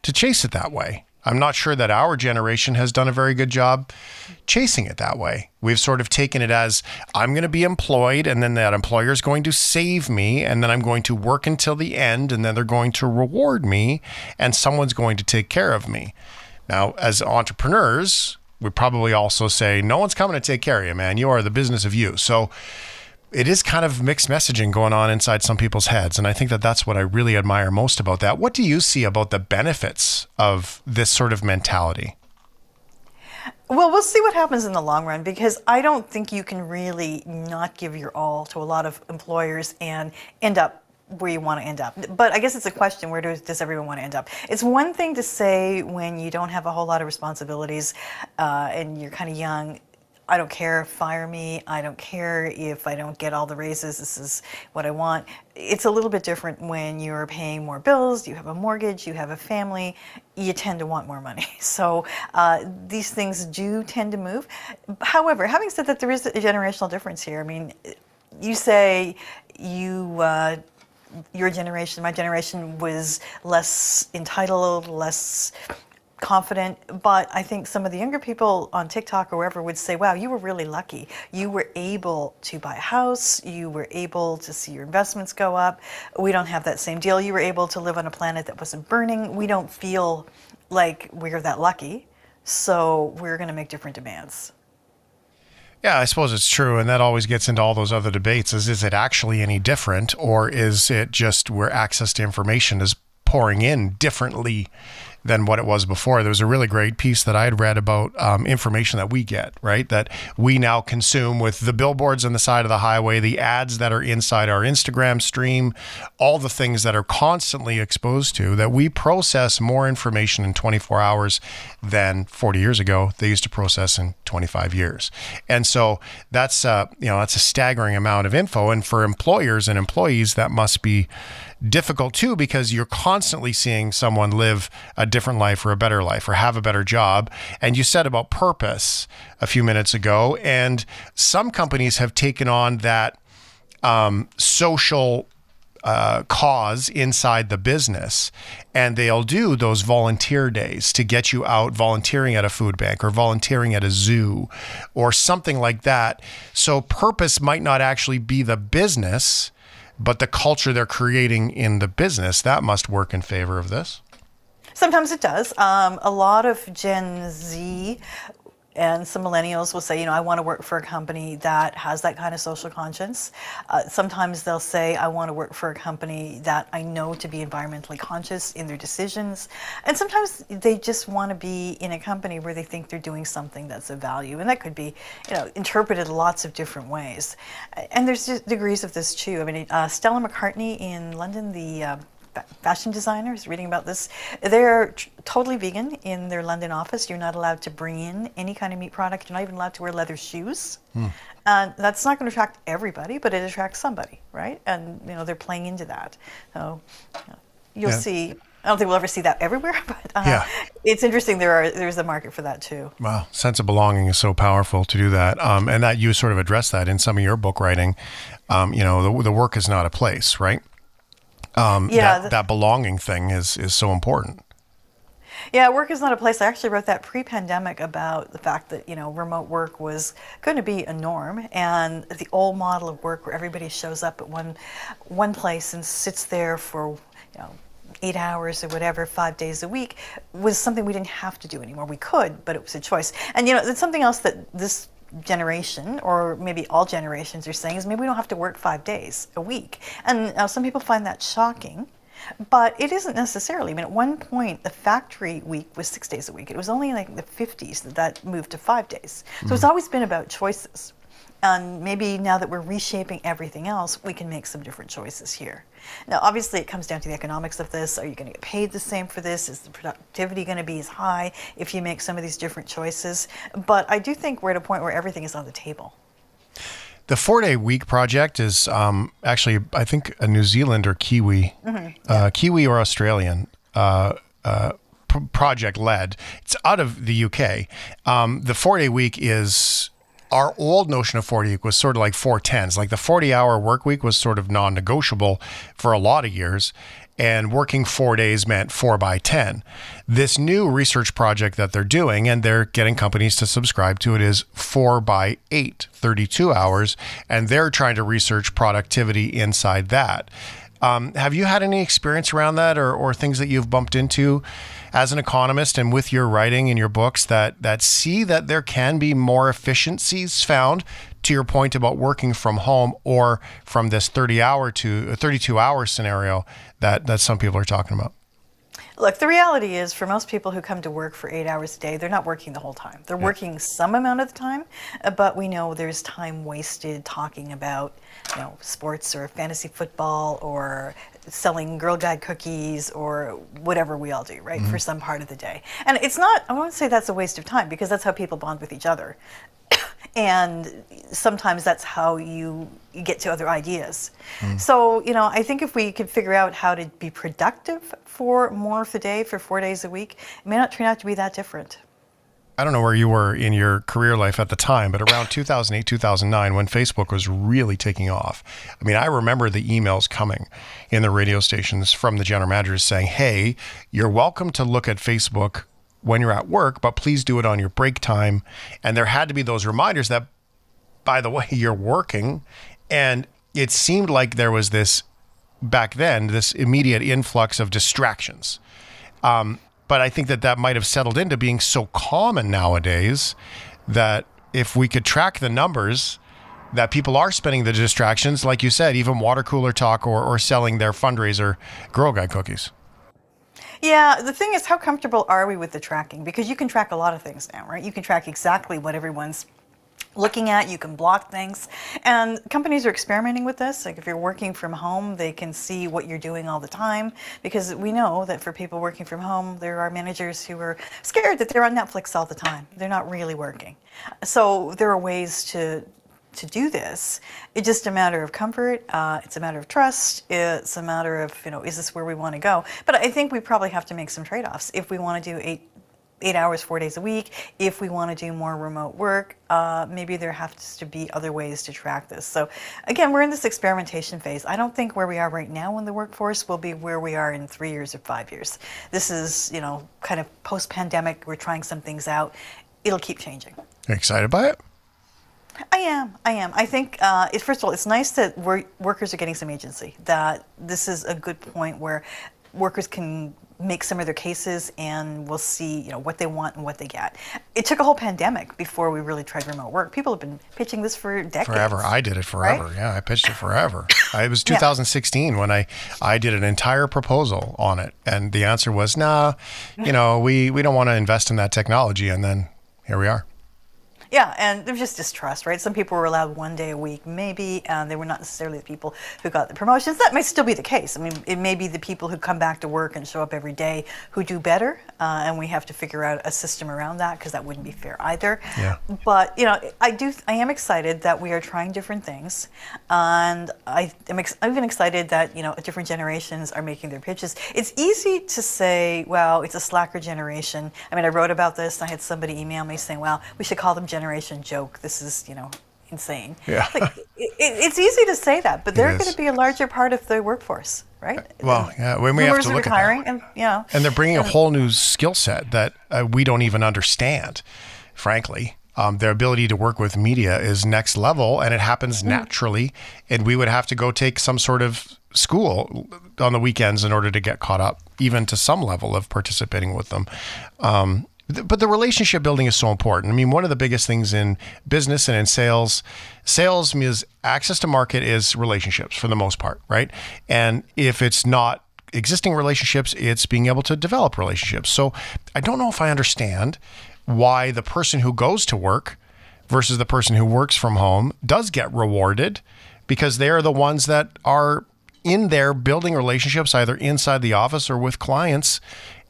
to chase it that way. I'm not sure that our generation has done a very good job chasing it that way. We've sort of taken it as I'm going to be employed and then that employer is going to save me and then I'm going to work until the end and then they're going to reward me and someone's going to take care of me. Now, as entrepreneurs, we probably also say no one's coming to take care of you, man. You are the business of you. So it is kind of mixed messaging going on inside some people's heads. And I think that that's what I really admire most about that. What do you see about the benefits of this sort of mentality? Well, we'll see what happens in the long run because I don't think you can really not give your all to a lot of employers and end up where you want to end up. But I guess it's a question where does, does everyone want to end up? It's one thing to say when you don't have a whole lot of responsibilities uh, and you're kind of young, I don't care, if fire me. I don't care if I don't get all the raises. This is what I want. It's a little bit different when you're paying more bills, you have a mortgage, you have a family, you tend to want more money. So uh, these things do tend to move. However, having said that, there is a generational difference here. I mean, you say you. Uh, your generation, my generation, was less entitled, less confident, but I think some of the younger people on TikTok or wherever would say, wow, you were really lucky. You were able to buy a house, you were able to see your investments go up. We don't have that same deal. You were able to live on a planet that wasn't burning. We don't feel like we're that lucky, so we're going to make different demands. Yeah, I suppose it's true. And that always gets into all those other debates is is it actually any different or is it just where access to information is pouring in differently than what it was before. There was a really great piece that I had read about um, information that we get, right? That we now consume with the billboards on the side of the highway, the ads that are inside our Instagram stream, all the things that are constantly exposed to, that we process more information in 24 hours than 40 years ago they used to process in 25 years. And so that's, uh, you know, that's a staggering amount of info. And for employers and employees, that must be difficult too because you're constantly seeing someone live a different life or a better life or have a better job. And you said about purpose a few minutes ago, and some companies have taken on that um, social uh, cause inside the business. And they'll do those volunteer days to get you out volunteering at a food bank or volunteering at a zoo or something like that. So, purpose might not actually be the business, but the culture they're creating in the business that must work in favor of this? Sometimes it does. Um, a lot of gen z and some millennials will say, you know, I want to work for a company that has that kind of social conscience. Uh, sometimes they'll say, I want to work for a company that I know to be environmentally conscious in their decisions. And sometimes they just want to be in a company where they think they're doing something that's of value. And that could be, you know, interpreted lots of different ways. And there's degrees of this too. I mean, uh, Stella McCartney in London, the uh, fashion designers reading about this. They're t- totally vegan in their London office. You're not allowed to bring in any kind of meat product. You're not even allowed to wear leather shoes. Hmm. And that's not going to attract everybody, but it attracts somebody, right? And you know they're playing into that. So you'll yeah. see. I don't think we'll ever see that everywhere, but uh, yeah. it's interesting. There are there's a market for that too. Wow, sense of belonging is so powerful to do that, um, and that you sort of address that in some of your book writing. Um, you know, the, the work is not a place, right? Um, yeah, that, that belonging thing is is so important. Yeah, work is not a place. I actually wrote that pre-pandemic about the fact that you know remote work was going to be a norm, and the old model of work where everybody shows up at one one place and sits there for you know eight hours or whatever, five days a week, was something we didn't have to do anymore. We could, but it was a choice. And you know, it's something else that this generation, or maybe all generations, are saying is maybe we don't have to work five days a week. And now some people find that shocking. But it isn't necessarily. I mean, at one point, the factory week was six days a week. It was only like the 50s that that moved to five days. So mm-hmm. it's always been about choices. And maybe now that we're reshaping everything else, we can make some different choices here. Now, obviously, it comes down to the economics of this. Are you going to get paid the same for this? Is the productivity going to be as high if you make some of these different choices? But I do think we're at a point where everything is on the table. The four day week project is um, actually, I think, a New Zealand or Kiwi, mm-hmm. uh, Kiwi or Australian. Uh, uh, project led. It's out of the UK. Um, the four day week is our old notion of 40 week was sort of like four tens. Like the 40 hour work week was sort of non negotiable for a lot of years. and working four days meant four by 10. This new research project that they're doing, and they're getting companies to subscribe to it, is four by eight, 32 hours, and they're trying to research productivity inside that. Um, have you had any experience around that or, or things that you've bumped into as an economist and with your writing and your books that, that see that there can be more efficiencies found to your point about working from home or from this 30 hour to 32 hour scenario that, that some people are talking about? Look, the reality is for most people who come to work for eight hours a day, they're not working the whole time. They're yeah. working some amount of the time, uh, but we know there's time wasted talking about, you know, sports or fantasy football or selling Girl Guide cookies or whatever we all do, right, mm-hmm. for some part of the day. And it's not, I won't say that's a waste of time because that's how people bond with each other. and sometimes that's how you, you get to other ideas. Mm. So, you know, I think if we could figure out how to be productive for more of the day, for four days a week, it may not turn out to be that different. I don't know where you were in your career life at the time, but around 2008, 2009, when Facebook was really taking off, I mean, I remember the emails coming in the radio stations from the general managers saying, Hey, you're welcome to look at Facebook when you're at work, but please do it on your break time. And there had to be those reminders that, by the way, you're working. And it seemed like there was this back then, this immediate influx of distractions. Um, but I think that that might have settled into being so common nowadays that if we could track the numbers, that people are spending the distractions, like you said, even water cooler talk or, or selling their fundraiser Girl Guide cookies. Yeah, the thing is, how comfortable are we with the tracking? Because you can track a lot of things now, right? You can track exactly what everyone's looking at you can block things and companies are experimenting with this like if you're working from home they can see what you're doing all the time because we know that for people working from home there are managers who are scared that they're on netflix all the time they're not really working so there are ways to to do this. It's just a matter of comfort. Uh, it's a matter of trust. It's a matter of you know, is this where we want to go? But I think we probably have to make some trade-offs if we want to do eight eight hours, four days a week. If we want to do more remote work, uh, maybe there has to be other ways to track this. So again, we're in this experimentation phase. I don't think where we are right now in the workforce will be where we are in three years or five years. This is, you know, kind of post-pandemic. We're trying some things out. It'll keep changing. You're excited by it? I am. I am. I think, uh, it, first of all, it's nice that workers are getting some agency. That this is a good point where workers can make some of their cases and we'll see you know what they want and what they get. It took a whole pandemic before we really tried remote work. People have been pitching this for decades. Forever. I did it forever. Right? yeah i pitched it forever. It was 2016 yeah. when i i did an entire proposal on it. And the answer was nah you know we we don't want to invest in that technology. And then here we are yeah, and there's just distrust, right? Some people were allowed one day a week, maybe. and they were not necessarily the people who got the promotions. That may still be the case. I mean, it may be the people who come back to work and show up every day who do better, uh, and we have to figure out a system around that because that wouldn't be fair either. Yeah. But you know, I do. I am excited that we are trying different things, and I am ex- I'm even excited that you know different generations are making their pitches. It's easy to say, well, it's a slacker generation. I mean, I wrote about this. And I had somebody email me saying, well, we should call them generation generation joke. This is, you know, insane. Yeah. Like, it, it's easy to say that, but they're going to be a larger part of the workforce, right? Well, yeah, when we have to look retiring, at that. and you know, and they're bringing and, a whole new skill set that uh, we don't even understand, frankly. Um, their ability to work with media is next level, and it happens mm. naturally. And we would have to go take some sort of school on the weekends in order to get caught up, even to some level of participating with them. Um, but the relationship building is so important. I mean, one of the biggest things in business and in sales, sales means access to market is relationships for the most part, right? And if it's not existing relationships, it's being able to develop relationships. So I don't know if I understand why the person who goes to work versus the person who works from home does get rewarded because they are the ones that are in there building relationships either inside the office or with clients.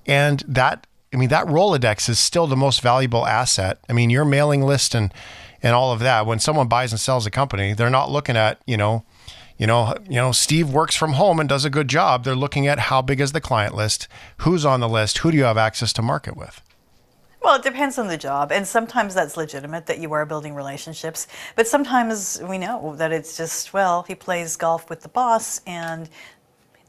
And that I mean, that Rolodex is still the most valuable asset. I mean, your mailing list and and all of that. When someone buys and sells a company, they're not looking at you know, you know, you know, Steve works from home and does a good job. They're looking at how big is the client list, who's on the list, who do you have access to market with. Well, it depends on the job, and sometimes that's legitimate that you are building relationships. But sometimes we know that it's just well, he plays golf with the boss, and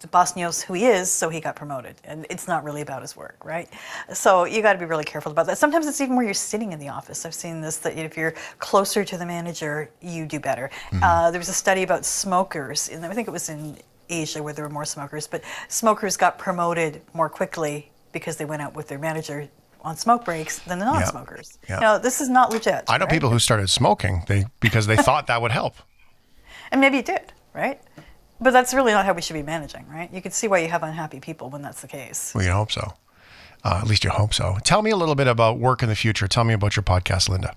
the boss knows who he is, so he got promoted. And it's not really about his work, right? So you got to be really careful about that. Sometimes it's even where you're sitting in the office. I've seen this that if you're closer to the manager, you do better. Uh, there was a study about smokers, and I think it was in Asia where there were more smokers, but smokers got promoted more quickly because they went out with their manager on smoke breaks than the non-smokers. Yeah. You know, this is not legit. I know right? people who started smoking they because they thought that would help. And maybe it did, right? But that's really not how we should be managing, right? You can see why you have unhappy people when that's the case. Well, you hope so. Uh, at least you hope so. Tell me a little bit about work in the future. Tell me about your podcast, Linda.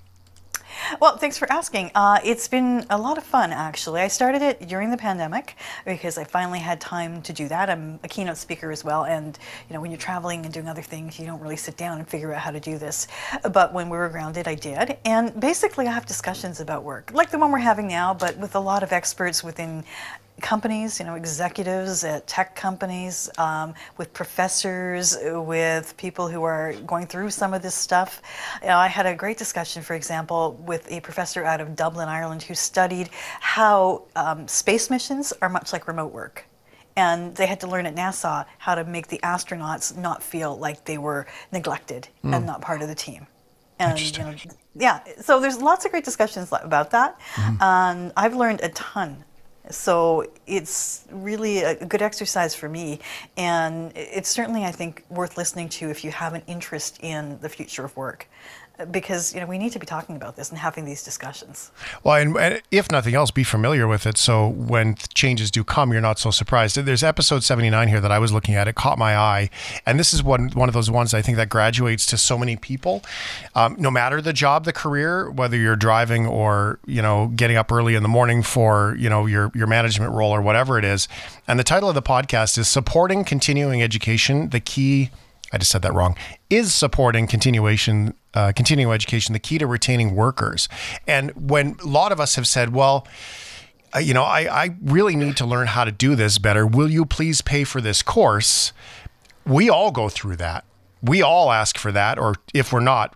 Well, thanks for asking. Uh, it's been a lot of fun, actually. I started it during the pandemic because I finally had time to do that. I'm a keynote speaker as well, and you know, when you're traveling and doing other things, you don't really sit down and figure out how to do this. But when we were grounded, I did. And basically, I have discussions about work, like the one we're having now, but with a lot of experts within companies, you know, executives at tech companies, um, with professors, with people who are going through some of this stuff. You know, I had a great discussion, for example, with a professor out of Dublin, Ireland, who studied how um, space missions are much like remote work. And they had to learn at NASA how to make the astronauts not feel like they were neglected and not part of the team. And you know, yeah, so there's lots of great discussions about that. And I've learned a ton so it's really a good exercise for me, and it's certainly, I think, worth listening to if you have an interest in the future of work, because you know we need to be talking about this and having these discussions. Well, and, and if nothing else, be familiar with it. So when changes do come, you're not so surprised. There's episode 79 here that I was looking at. It caught my eye. And this is one, one of those ones I think that graduates to so many people. Um, no matter the job, the career, whether you're driving or, you know, getting up early in the morning for, you know, your, your management role or whatever it is. And the title of the podcast is Supporting Continuing Education, the Key I just said that wrong, is supporting continuation, uh, continuing education, the key to retaining workers. And when a lot of us have said, well, uh, you know, I, I really need to learn how to do this better. Will you please pay for this course? We all go through that. We all ask for that, or if we're not,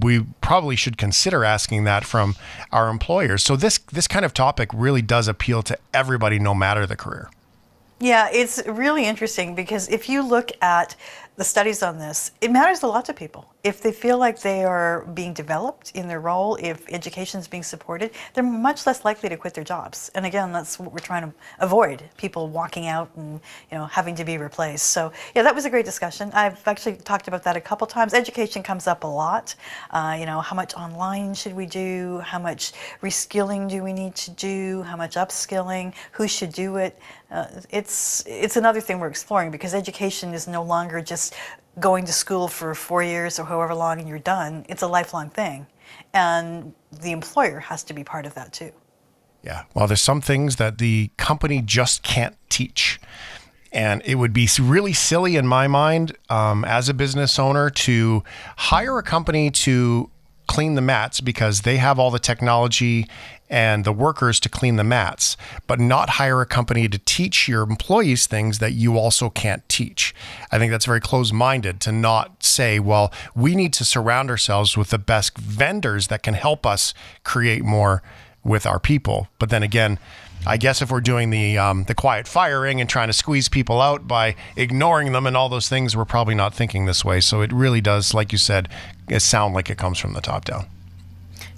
we probably should consider asking that from our employers. So this this kind of topic really does appeal to everybody, no matter the career. Yeah, it's really interesting because if you look at the studies on this, it matters a lot to people. If they feel like they are being developed in their role, if education is being supported, they're much less likely to quit their jobs. And again, that's what we're trying to avoid: people walking out and you know having to be replaced. So yeah, that was a great discussion. I've actually talked about that a couple times. Education comes up a lot. Uh, you know, how much online should we do? How much reskilling do we need to do? How much upskilling? Who should do it? Uh, it's it's another thing we're exploring because education is no longer just going to school for four years or however long and you're done. It's a lifelong thing, and the employer has to be part of that too. Yeah. Well, there's some things that the company just can't teach. And it would be really silly in my mind um, as a business owner to hire a company to clean the mats because they have all the technology and the workers to clean the mats, but not hire a company to teach your employees things that you also can't teach. I think that's very close minded to not say, well, we need to surround ourselves with the best vendors that can help us create more with our people. But then again, I guess if we're doing the um, the quiet firing and trying to squeeze people out by ignoring them and all those things, we're probably not thinking this way. So it really does, like you said, sound like it comes from the top down.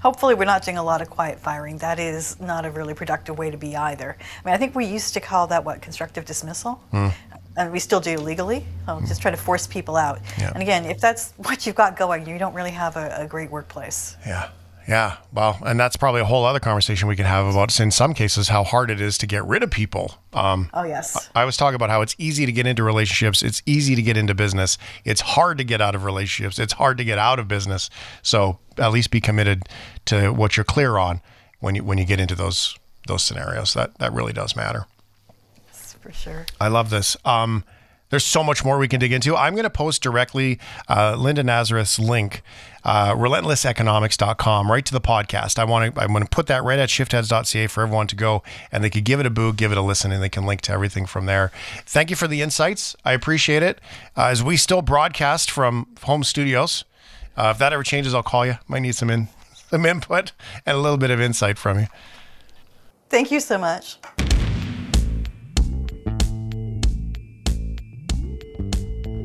Hopefully, we're not doing a lot of quiet firing. That is not a really productive way to be either. I mean, I think we used to call that what constructive dismissal. Hmm. And we still do legally, so just try to force people out. Yeah. And again, if that's what you've got going, you don't really have a, a great workplace. Yeah. Yeah. Well, and that's probably a whole other conversation we can have about, in some cases, how hard it is to get rid of people. Um, Oh, yes. I was talking about how it's easy to get into relationships. It's easy to get into business. It's hard to get out of relationships. It's hard to get out of business. So at least be committed to what you're clear on when you when you get into those those scenarios. That that really does matter. For sure. I love this. Um, there's so much more we can dig into. I'm going to post directly uh, Linda Nazareth's link, uh, relentlesseconomics.com, right to the podcast. I want to I'm going to put that right at shiftheads.ca for everyone to go and they could give it a boo, give it a listen, and they can link to everything from there. Thank you for the insights. I appreciate it. Uh, as we still broadcast from home studios, uh, if that ever changes, I'll call you. Might need some in some input and a little bit of insight from you. Thank you so much.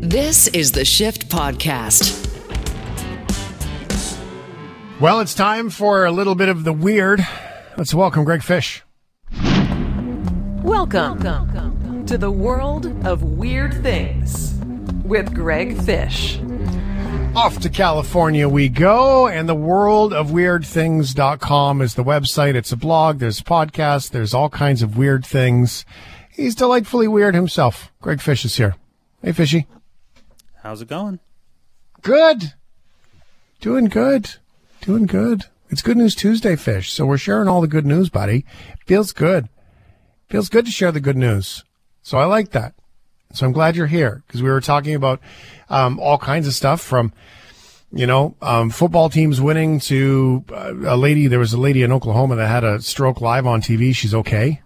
This is the Shift Podcast. Well, it's time for a little bit of the weird. Let's welcome Greg Fish. Welcome to the world of weird things with Greg Fish. Off to California we go, and the world of weird things.com is the website. It's a blog, there's podcasts, there's all kinds of weird things. He's delightfully weird himself. Greg Fish is here. Hey, Fishy. How's it going? Good. Doing good. Doing good. It's Good News Tuesday, Fish. So we're sharing all the good news, buddy. Feels good. Feels good to share the good news. So I like that. So I'm glad you're here because we were talking about um, all kinds of stuff from, you know, um, football teams winning to uh, a lady. There was a lady in Oklahoma that had a stroke live on TV. She's okay.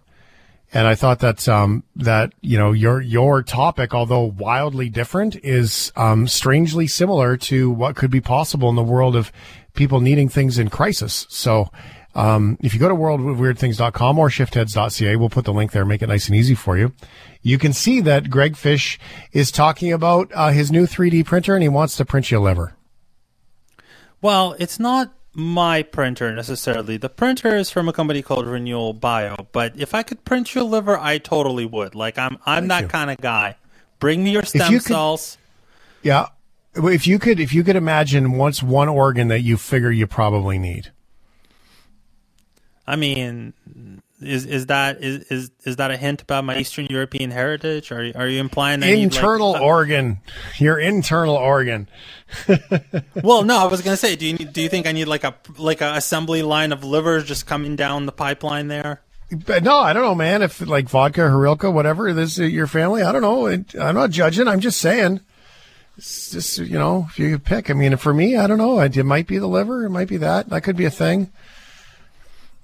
And I thought that um, that you know your your topic, although wildly different, is um, strangely similar to what could be possible in the world of people needing things in crisis. So um, if you go to worldofweirdthings.com or shiftheads.ca, we'll put the link there, make it nice and easy for you. You can see that Greg Fish is talking about uh, his new 3D printer and he wants to print you a liver. Well, it's not my printer necessarily. The printer is from a company called Renewal Bio, but if I could print your liver, I totally would. Like I'm I'm Thank that kind of guy. Bring me your stem you could- cells. Yeah. If you could, if you could imagine what's one organ that you figure you probably need. I mean, is is that is is, is that a hint about my Eastern European heritage? Are you, are you implying I need, like, internal a- organ, your internal organ. Well, no, I was gonna say, do you need, do you think I need like a like a assembly line of livers just coming down the pipeline there? But no, I don't know, man. If like vodka, Harilka, whatever, this is your family. I don't know. I'm not judging. I'm just saying. It's just you know, if you pick. I mean, for me, I don't know. It, might be the liver. It might be that. That could be a thing.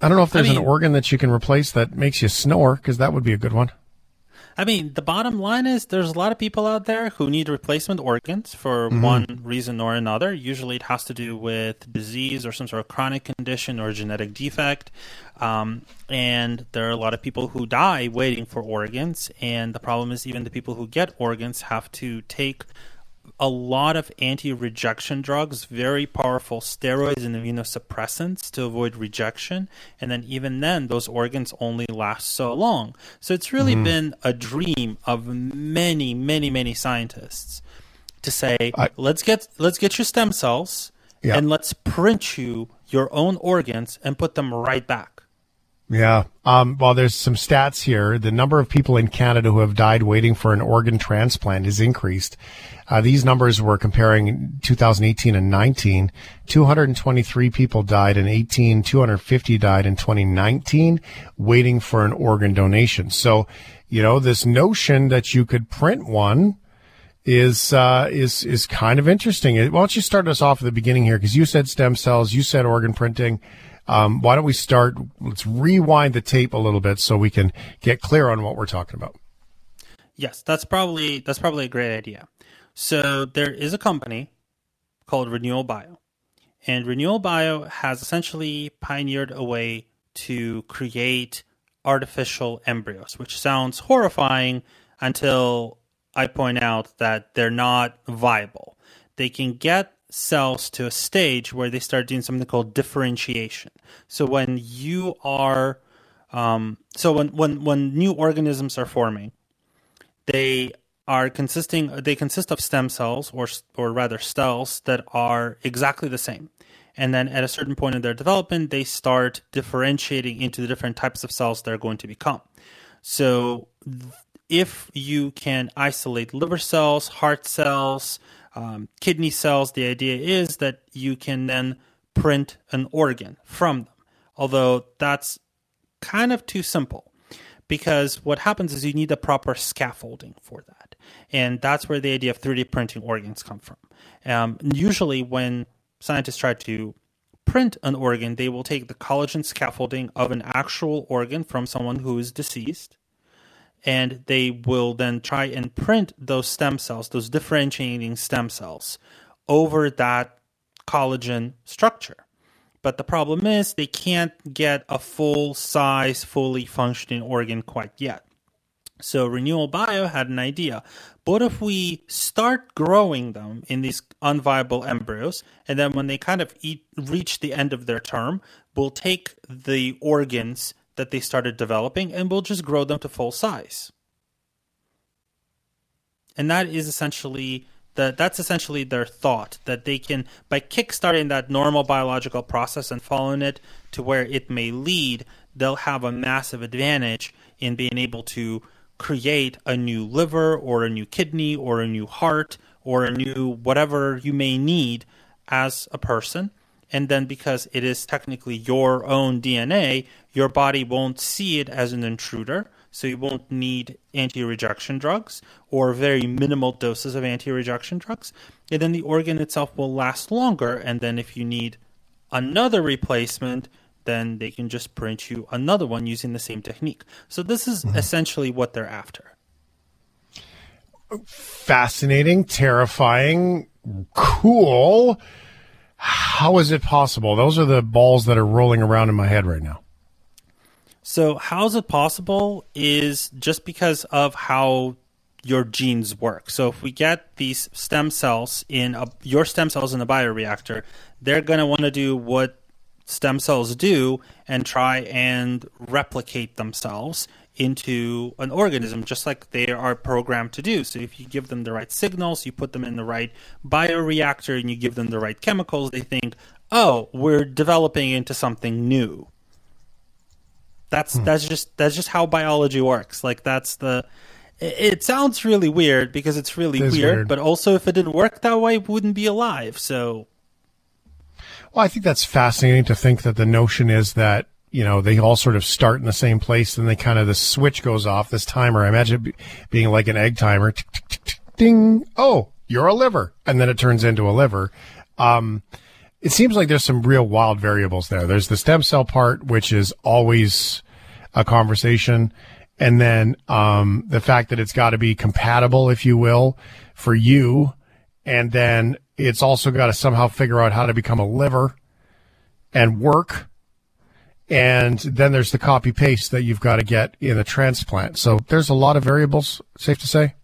I don't know if there's mean- an organ that you can replace that makes you snore, because that would be a good one. I mean, the bottom line is there's a lot of people out there who need replacement organs for Mm-hmm. one reason or another. Usually it has to do with disease or some sort of chronic condition or genetic defect. Um, and there are a lot of people who die waiting for organs. And the problem is, even the people who get organs have to take a lot of anti-rejection drugs, very powerful steroids and immunosuppressants to avoid rejection, and then even then, those organs only last so long. So it's really mm-hmm. been a dream of many, many, many scientists to say, I- let's get let's get your stem cells Yeah. and let's print you your own organs and put them right back. Yeah. Um, well, there's some stats here. The number of people in Canada who have died waiting for an organ transplant has increased. Uh, these numbers were comparing 2018 and 19. 223 people died in 18. 250 died in 2019 waiting for an organ donation. So, you know, this notion that you could print one is uh, is is kind of interesting. Why don't you start us off at the beginning here? Because you said stem cells, you said organ printing. Um, why don't we start? Let's rewind the tape a little bit so we can get clear on what we're talking about. Yes, that's probably that's probably a great idea. So there is a company called Renewal Bio, and Renewal Bio has essentially pioneered a way to create artificial embryos, which sounds horrifying until I point out that they're not viable. They can get cells to a stage where they start doing something called differentiation. So when you are um, so when, when when new organisms are forming, they are consisting they consist of stem cells or or rather cells that are exactly the same and then at a certain point in their development they start differentiating into the different types of cells they're going to become so if you can isolate liver cells heart cells um, kidney cells the idea is that you can then print an organ from them although that's kind of too simple because what happens is you need the proper scaffolding for that. And that's where the idea of 3D printing organs come from. Um, usually, when scientists try to print an organ, they will take the collagen scaffolding of an actual organ from someone who is deceased, and they will then try and print those stem cells, those differentiating stem cells, over that collagen structure. But the problem is they can't get a full size, fully functioning organ quite yet. So Renewal Bio had an idea. What if we start growing them in these unviable embryos, and then when they kind of eat, reach the end of their term, we'll take the organs that they started developing and we'll just grow them to full size. And that is essentially the, that's essentially their thought that they can by kickstarting that normal biological process and following it to where it may lead, they'll have a massive advantage in being able to create a new liver or a new kidney or a new heart or a new whatever you may need as a person. And then because it is technically your own DNA, your body won't see it as an intruder. So you won't need anti rejection drugs or very minimal doses of anti rejection drugs. And then the organ itself will last longer. And then if you need another replacement, then they can just print you another one using the same technique. So this is mm-hmm. essentially what they're after. Fascinating, terrifying, cool. How is it possible? Those are the balls that are rolling around in my head right now. So, how is it possible is just because of how your genes work. So, if we get these stem cells in a, your stem cells in a bioreactor, they're going to want to do what stem cells do and try and replicate themselves into an organism just like they are programmed to do. So if you give them the right signals, you put them in the right bioreactor and you give them the right chemicals, they think, "Oh, we're developing into something new." That's hmm. that's just that's just how biology works. Like that's the it, sounds really weird because it's really it weird, weird, but also if it didn't work that way, it wouldn't be alive. So well, I think that's fascinating to think that the notion is that you know they all sort of start in the same place, and they kind of the switch goes off. This timer, I imagine it being like an egg timer. Ding! Oh, you're a liver, and then it turns into a liver. Um, it seems like there's some real wild variables there. There's the stem cell part, which is always a conversation. And then, um, the fact that it's got to be compatible, if you will, for you. And then it's also got to somehow figure out how to become a liver and work. And then there's the copy paste that you've got to get in a transplant. So there's a lot of variables, safe to say.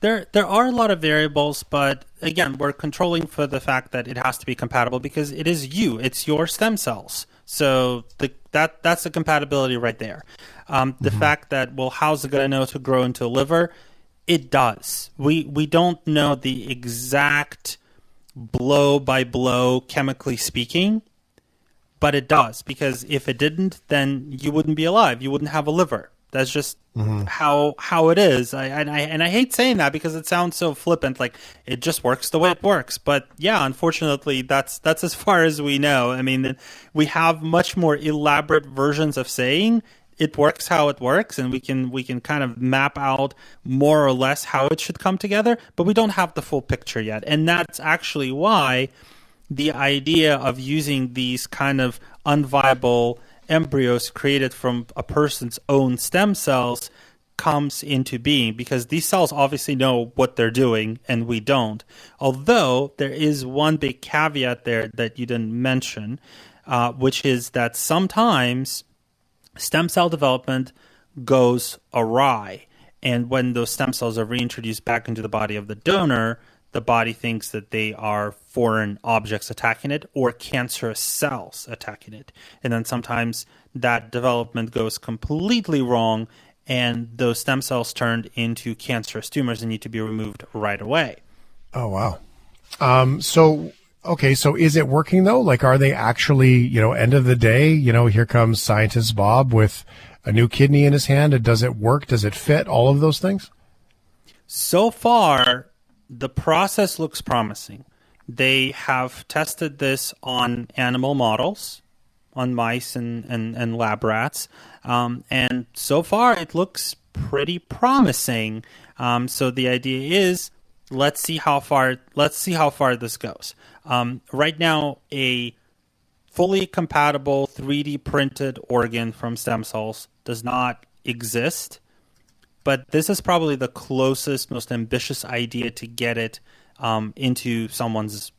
There, there are a lot of variables, but again, we're controlling for the fact that it has to be compatible because it is you. It's your stem cells. So the, that that's the compatibility right there. Um, the mm-hmm. fact that well, how's it going to know to grow into a liver? It does. We we don't know the exact blow by blow, chemically speaking, but it does because if it didn't, then you wouldn't be alive. You wouldn't have a liver. That's just mm-hmm. how how it is. I, and I and I hate saying that because it sounds so flippant. Like it just works the way it works. But yeah, unfortunately, that's that's as far as we know. I mean, we have much more elaborate versions of saying it works how it works, and we can we can kind of map out more or less how it should come together. But we don't have the full picture yet, and that's actually why the idea of using these kind of unviable embryos created from a person's own stem cells comes into being because these cells obviously know what they're doing and we don't. Although there is one big caveat there that you didn't mention, uh, which is that sometimes stem cell development goes awry. And when those stem cells are reintroduced back into the body of the donor, the body thinks that they are foreign objects attacking it or cancerous cells attacking it. And then sometimes that development goes completely wrong and those stem cells turned into cancerous tumors and need to be removed right away. Oh, wow. Um, so, okay, so is it working though? Like, are they actually, you know, end of the day, you know, here comes scientist Bob with a new kidney in his hand. Does it work? Does it fit? All of those things? So far, the process looks promising. They have tested this on animal models, on mice and, and, and lab rats, um, and so far it looks pretty promising. Um, so the idea is let's see how far let's see how far this goes. Um, right now, a fully compatible 3D printed organ from stem cells does not exist but this is probably the closest, most ambitious idea to get it um, into someone's,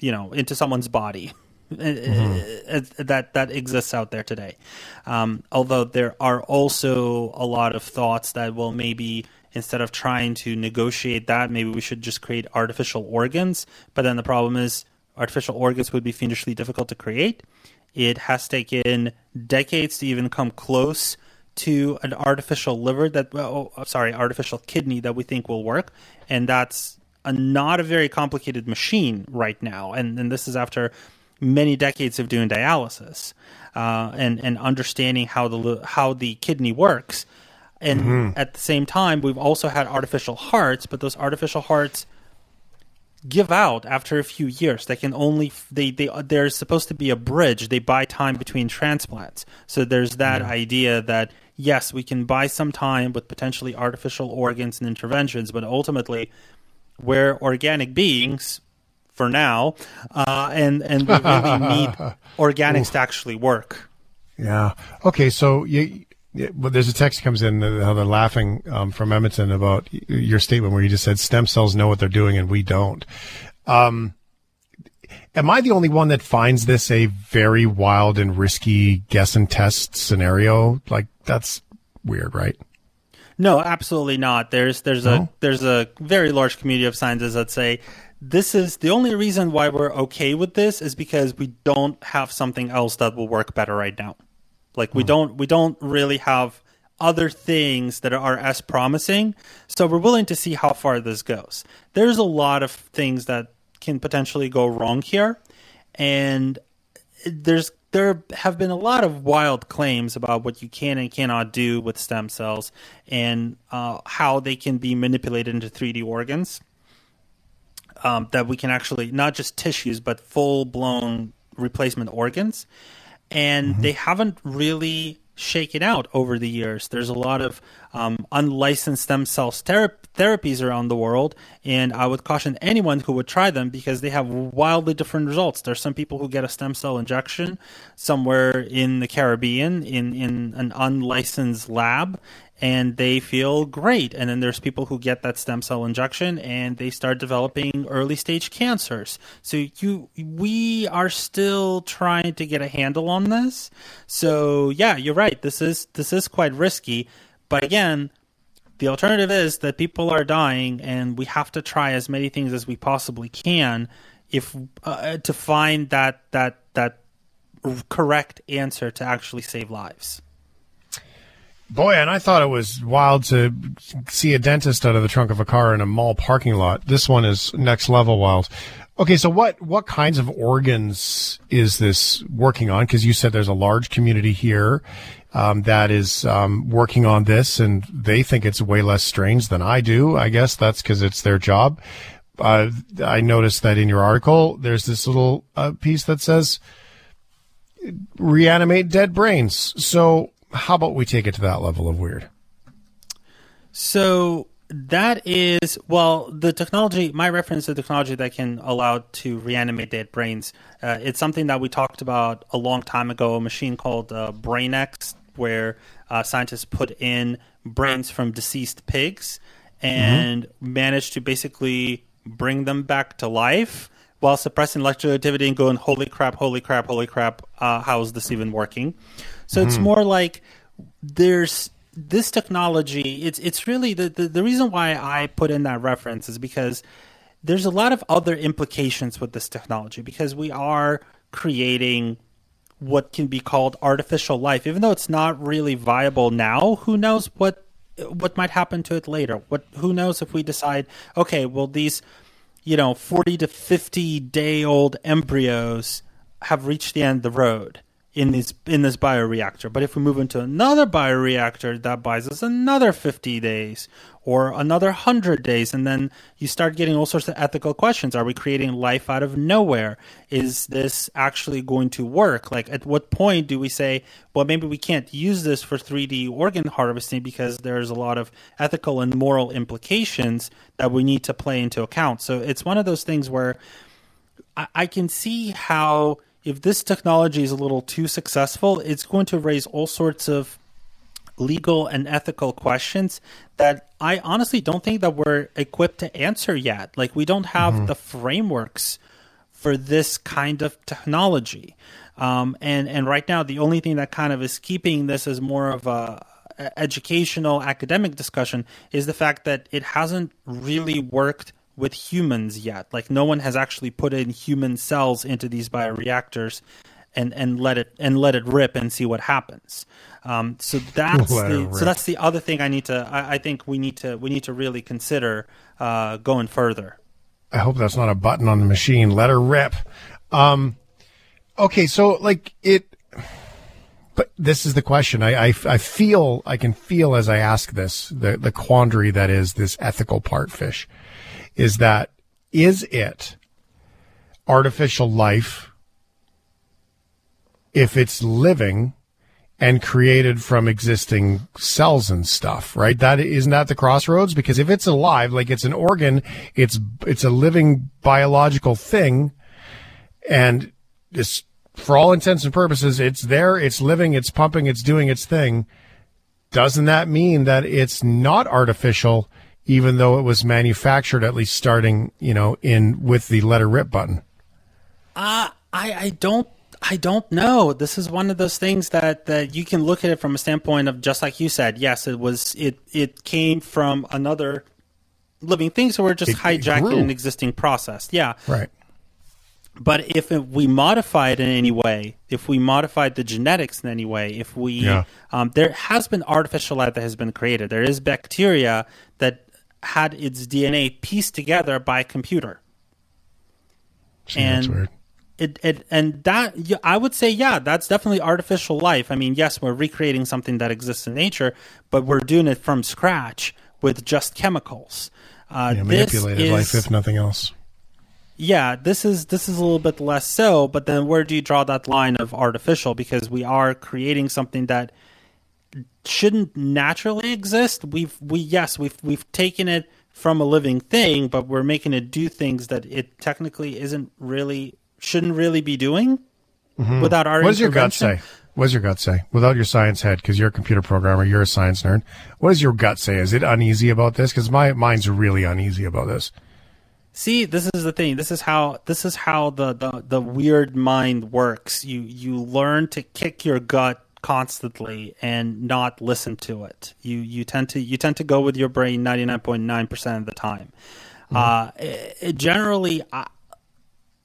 you know, into someone's body. mm-hmm. that that exists out there today. Um, although there are also a lot of thoughts that well maybe instead of trying to negotiate that, maybe we should just create artificial organs. But then the problem is artificial organs would be fiendishly difficult to create. It has taken decades to even come close to an artificial liver that, oh, sorry, artificial kidney that we think will work, and that's a, not a very complicated machine right now. And, and this is after many decades of doing dialysis uh, and and understanding how the how the kidney works. And mm-hmm. at the same time, we've also had artificial hearts, but those artificial hearts give out after a few years. They can only they they there's supposed to be a bridge. They buy time between transplants. So there's that mm-hmm. idea that yes, we can buy some time with potentially artificial organs and interventions, but ultimately we're organic beings for now, uh, and and we really need organics to actually work. Yeah. Okay. So you, well, there's a text comes in how they're laughing um, from Edmonton about your statement where you just said stem cells know what they're doing and we don't. Um, am I the only one that finds this a very wild and risky guess and test scenario? Like that's weird, right? No, absolutely not. There's there's no? a there's a very large community of scientists that say this is the only reason why we're okay with this is because we don't have something else that will work better right now. Like we mm. don't we don't really have other things that are as promising. So we're willing to see how far this goes. There's a lot of things that can potentially go wrong here and there's there have been a lot of wild claims about what you can and cannot do with stem cells and uh, how they can be manipulated into 3D organs um, that we can actually not just tissues but full blown replacement organs, and mm-hmm. they haven't really shaken out over the years. There's a lot of um, unlicensed stem cell ther- therapies around the world, and I would caution anyone who would try them because they have wildly different results. There's some people who get a stem cell injection somewhere in the Caribbean in, in an unlicensed lab, and they feel great. And then there's people who get that stem cell injection and they start developing early stage cancers. So you we are still trying to get a handle on this. So yeah, you're right. This is this is quite risky. But again, the alternative is that people are dying and we have to try as many things as we possibly can if uh, to find that that that correct answer to actually save lives. Boy, and I thought it was wild to see a dentist out of the trunk of a car in a mall parking lot. This one is next level wild. Okay, so what what kinds of organs is this working on? Because you said there's a large community here um, that is um, working on this, and they think it's way less strange than I do. I guess that's because it's their job. Uh, I noticed that in your article, there's this little uh, piece that says reanimate dead brains. So how about we take it to that level of weird? So that is well the technology my reference to technology that can allow to reanimate dead brains uh, it's something that we talked about a long time ago a machine called uh, BrainEx where uh, scientists put in brains from deceased pigs and mm-hmm. managed to basically bring them back to life while suppressing electroactivity and going holy crap holy crap holy crap uh, how is this even working so mm-hmm. it's more like there's this technology. It's it's really the, the the reason why I put in that reference is because there's a lot of other implications with this technology because we are creating what can be called artificial life even though it's not really viable now who knows what what might happen to it later what who knows if we decide okay well these you know 40 to 50 day old embryos have reached the end of the road in this in this bioreactor. But if we move into another bioreactor, that buys us another 50 days or another 100 days and then you start getting all sorts of ethical questions. Are we creating life out of nowhere? Is this actually going to work? Like at what point do we say, well maybe we can't use this for 3D organ harvesting because there's a lot of ethical and moral implications that we need to play into account. So it's one of those things where I, I can see how if this technology is a little too successful, it's going to raise all sorts of legal and ethical questions that I honestly don't think that we're equipped to answer yet. Like we don't have mm-hmm. the frameworks for this kind of technology. Um, and and right now, the only thing that kind of is keeping this as more of a educational academic discussion is the fact that it hasn't really worked with humans yet. Like no one has actually put in human cells into these bioreactors and, and let it and let it rip and see what happens. Um, so that's the, so that's the other thing I need to I, I, think we need to we need to really consider uh, going further. I hope that's not a button on the machine. Let her rip. Um, okay, so like it but this is the question. I, I, I, feel, I can feel as I ask this, the, the quandary that is this ethical part fish is that, is it artificial life if it's living and created from existing cells and stuff, right? That isn't that the crossroads? Because if it's alive, like it's an organ, it's, it's a living biological thing and this for all intents and purposes, it's there, it's living, it's pumping, it's doing its thing. Doesn't that mean that it's not artificial, even though it was manufactured, at least starting, you know, in with the letter rip button? Uh, I, I don't I don't know. This is one of those things that, that you can look at it from a standpoint of just like you said. Yes, it was it it came from another living thing, so we're just it, hijacking it an existing process. Yeah, right. But if we modify it in any way, if we modified the genetics in any way, if we, yeah. um, there has been artificial life that has been created. There is bacteria that had its DNA pieced together by a computer. And it, it and that I would say yeah that's definitely artificial life. I mean yes we're recreating something that exists in nature, but we're doing it from scratch with just chemicals. Uh, yeah, manipulated is, life if nothing else yeah, this is this is a little bit less so, but then where do you draw that line of artificial? Because we are creating something that shouldn't naturally exist. We've we yes, we've we've taken it from a living thing, but we're making it do things that it technically isn't really shouldn't really be doing mm-hmm. without our What does your gut say? What does your gut say? Without your science head, because you're a computer programmer, you're a science nerd. What does your gut say? Is it uneasy about this? Because my mind's really uneasy about this. See, this is the thing. This is how this is how the, the, the weird mind works. You you learn to kick your gut constantly and not listen to it. You you tend to you tend to go with your brain ninety nine point nine percent of the time. Mm-hmm. Uh, it, it generally, I,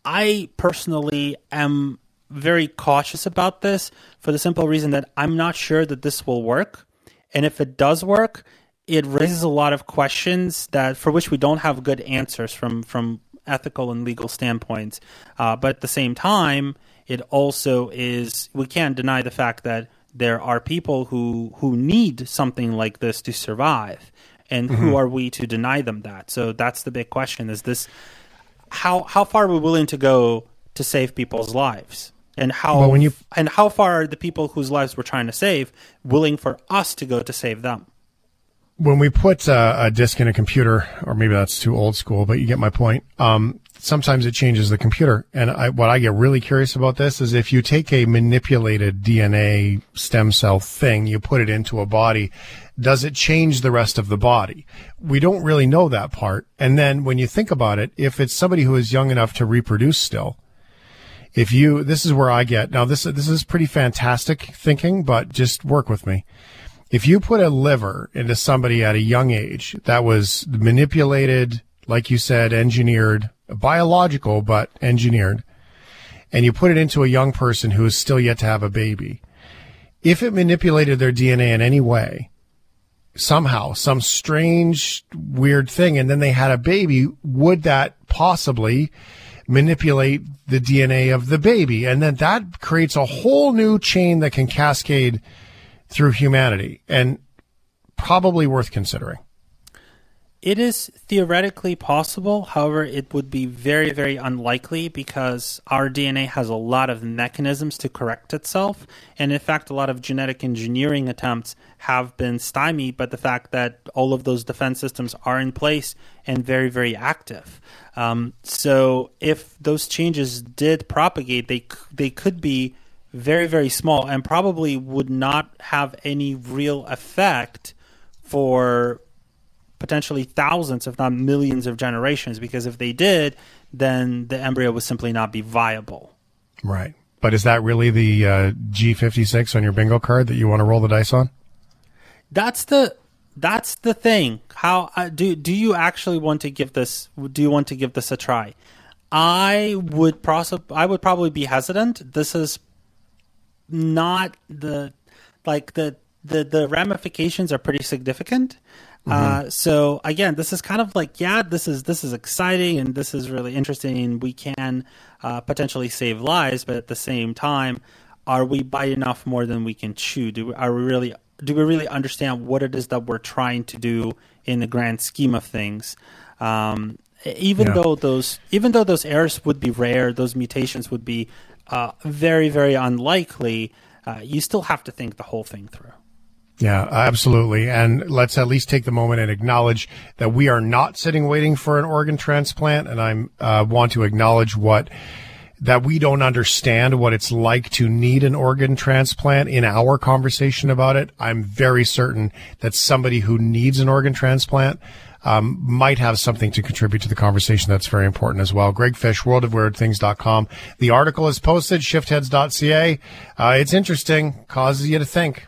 I personally am very cautious about this for the simple reason that I'm not sure that this will work, and if it does work, it raises a lot of questions that for which we don't have good answers from from ethical and legal standpoints. Uh, but at the same time, it also is we can't deny the fact that there are people who who need something like this to survive, and mm-hmm. who are we to deny them that? So that's the big question: is this how how far are we willing to go to save people's lives? And how well, when you, and how far are the people whose lives we're trying to save willing for us to go to save them? when we put a, a, disk in a computer, or maybe that's too old school, but you get my point. Um, sometimes it changes the computer. And I, what I get really curious about this is if you take a manipulated DNA stem cell thing, you put it into a body, does it change the rest of the body? We don't really know that part. And then when you think about it, if it's somebody who is young enough to reproduce still, if you, this is where I get, now this, this is pretty fantastic thinking, but just work with me if you put a liver into somebody at a young age that was manipulated, like you said, engineered, biological, but engineered, and you put it into a young person who is still yet to have a baby, if it manipulated their DNA in any way, somehow, some strange, weird thing, and then they had a baby, would that possibly manipulate the DNA of the baby? And then that creates a whole new chain that can cascade through humanity and probably worth considering. It is theoretically possible. However, it would be very, very unlikely because our DNA has a lot of mechanisms to correct itself. And in fact, a lot of genetic engineering attempts have been stymied by the fact that all of those defense systems are in place and very, very active. Um, so if those changes did propagate, they, they could be very very small and probably would not have any real effect for potentially thousands, if not millions, of generations. Because if they did, then the embryo would simply not be viable. Right. But is that really the uh, G56 on your bingo card that you want to roll the dice on? That's the that's the thing. How uh, do do you actually want to give this? Do you want to give this a try? I would pros- I would probably be hesitant. This is not the like the the the ramifications are pretty significant. Uh, so again, this is kind of like, yeah, this is this is exciting and this is really interesting, we can uh, potentially save lives, but at the same time, are we biting off more than we can chew? Do we, are we really do we really understand what it is that we're trying to do in the grand scheme of things? Um, even Yeah. though those even though those errors would be rare, those mutations would be uh, very very unlikely. Uh, you still have to think the whole thing through. Yeah, absolutely. And let's at least take the moment and acknowledge that we are not sitting waiting for an organ transplant. And I uh, want to acknowledge what that we don't understand what it's like to need an organ transplant in our conversation about it. I'm very certain that somebody who needs an organ transplant um, might have something to contribute to the conversation that's very important as well. Greg Fish, worldofweirdthings.com. The article is posted, shiftheads.ca. Uh, it's interesting, causes you to think.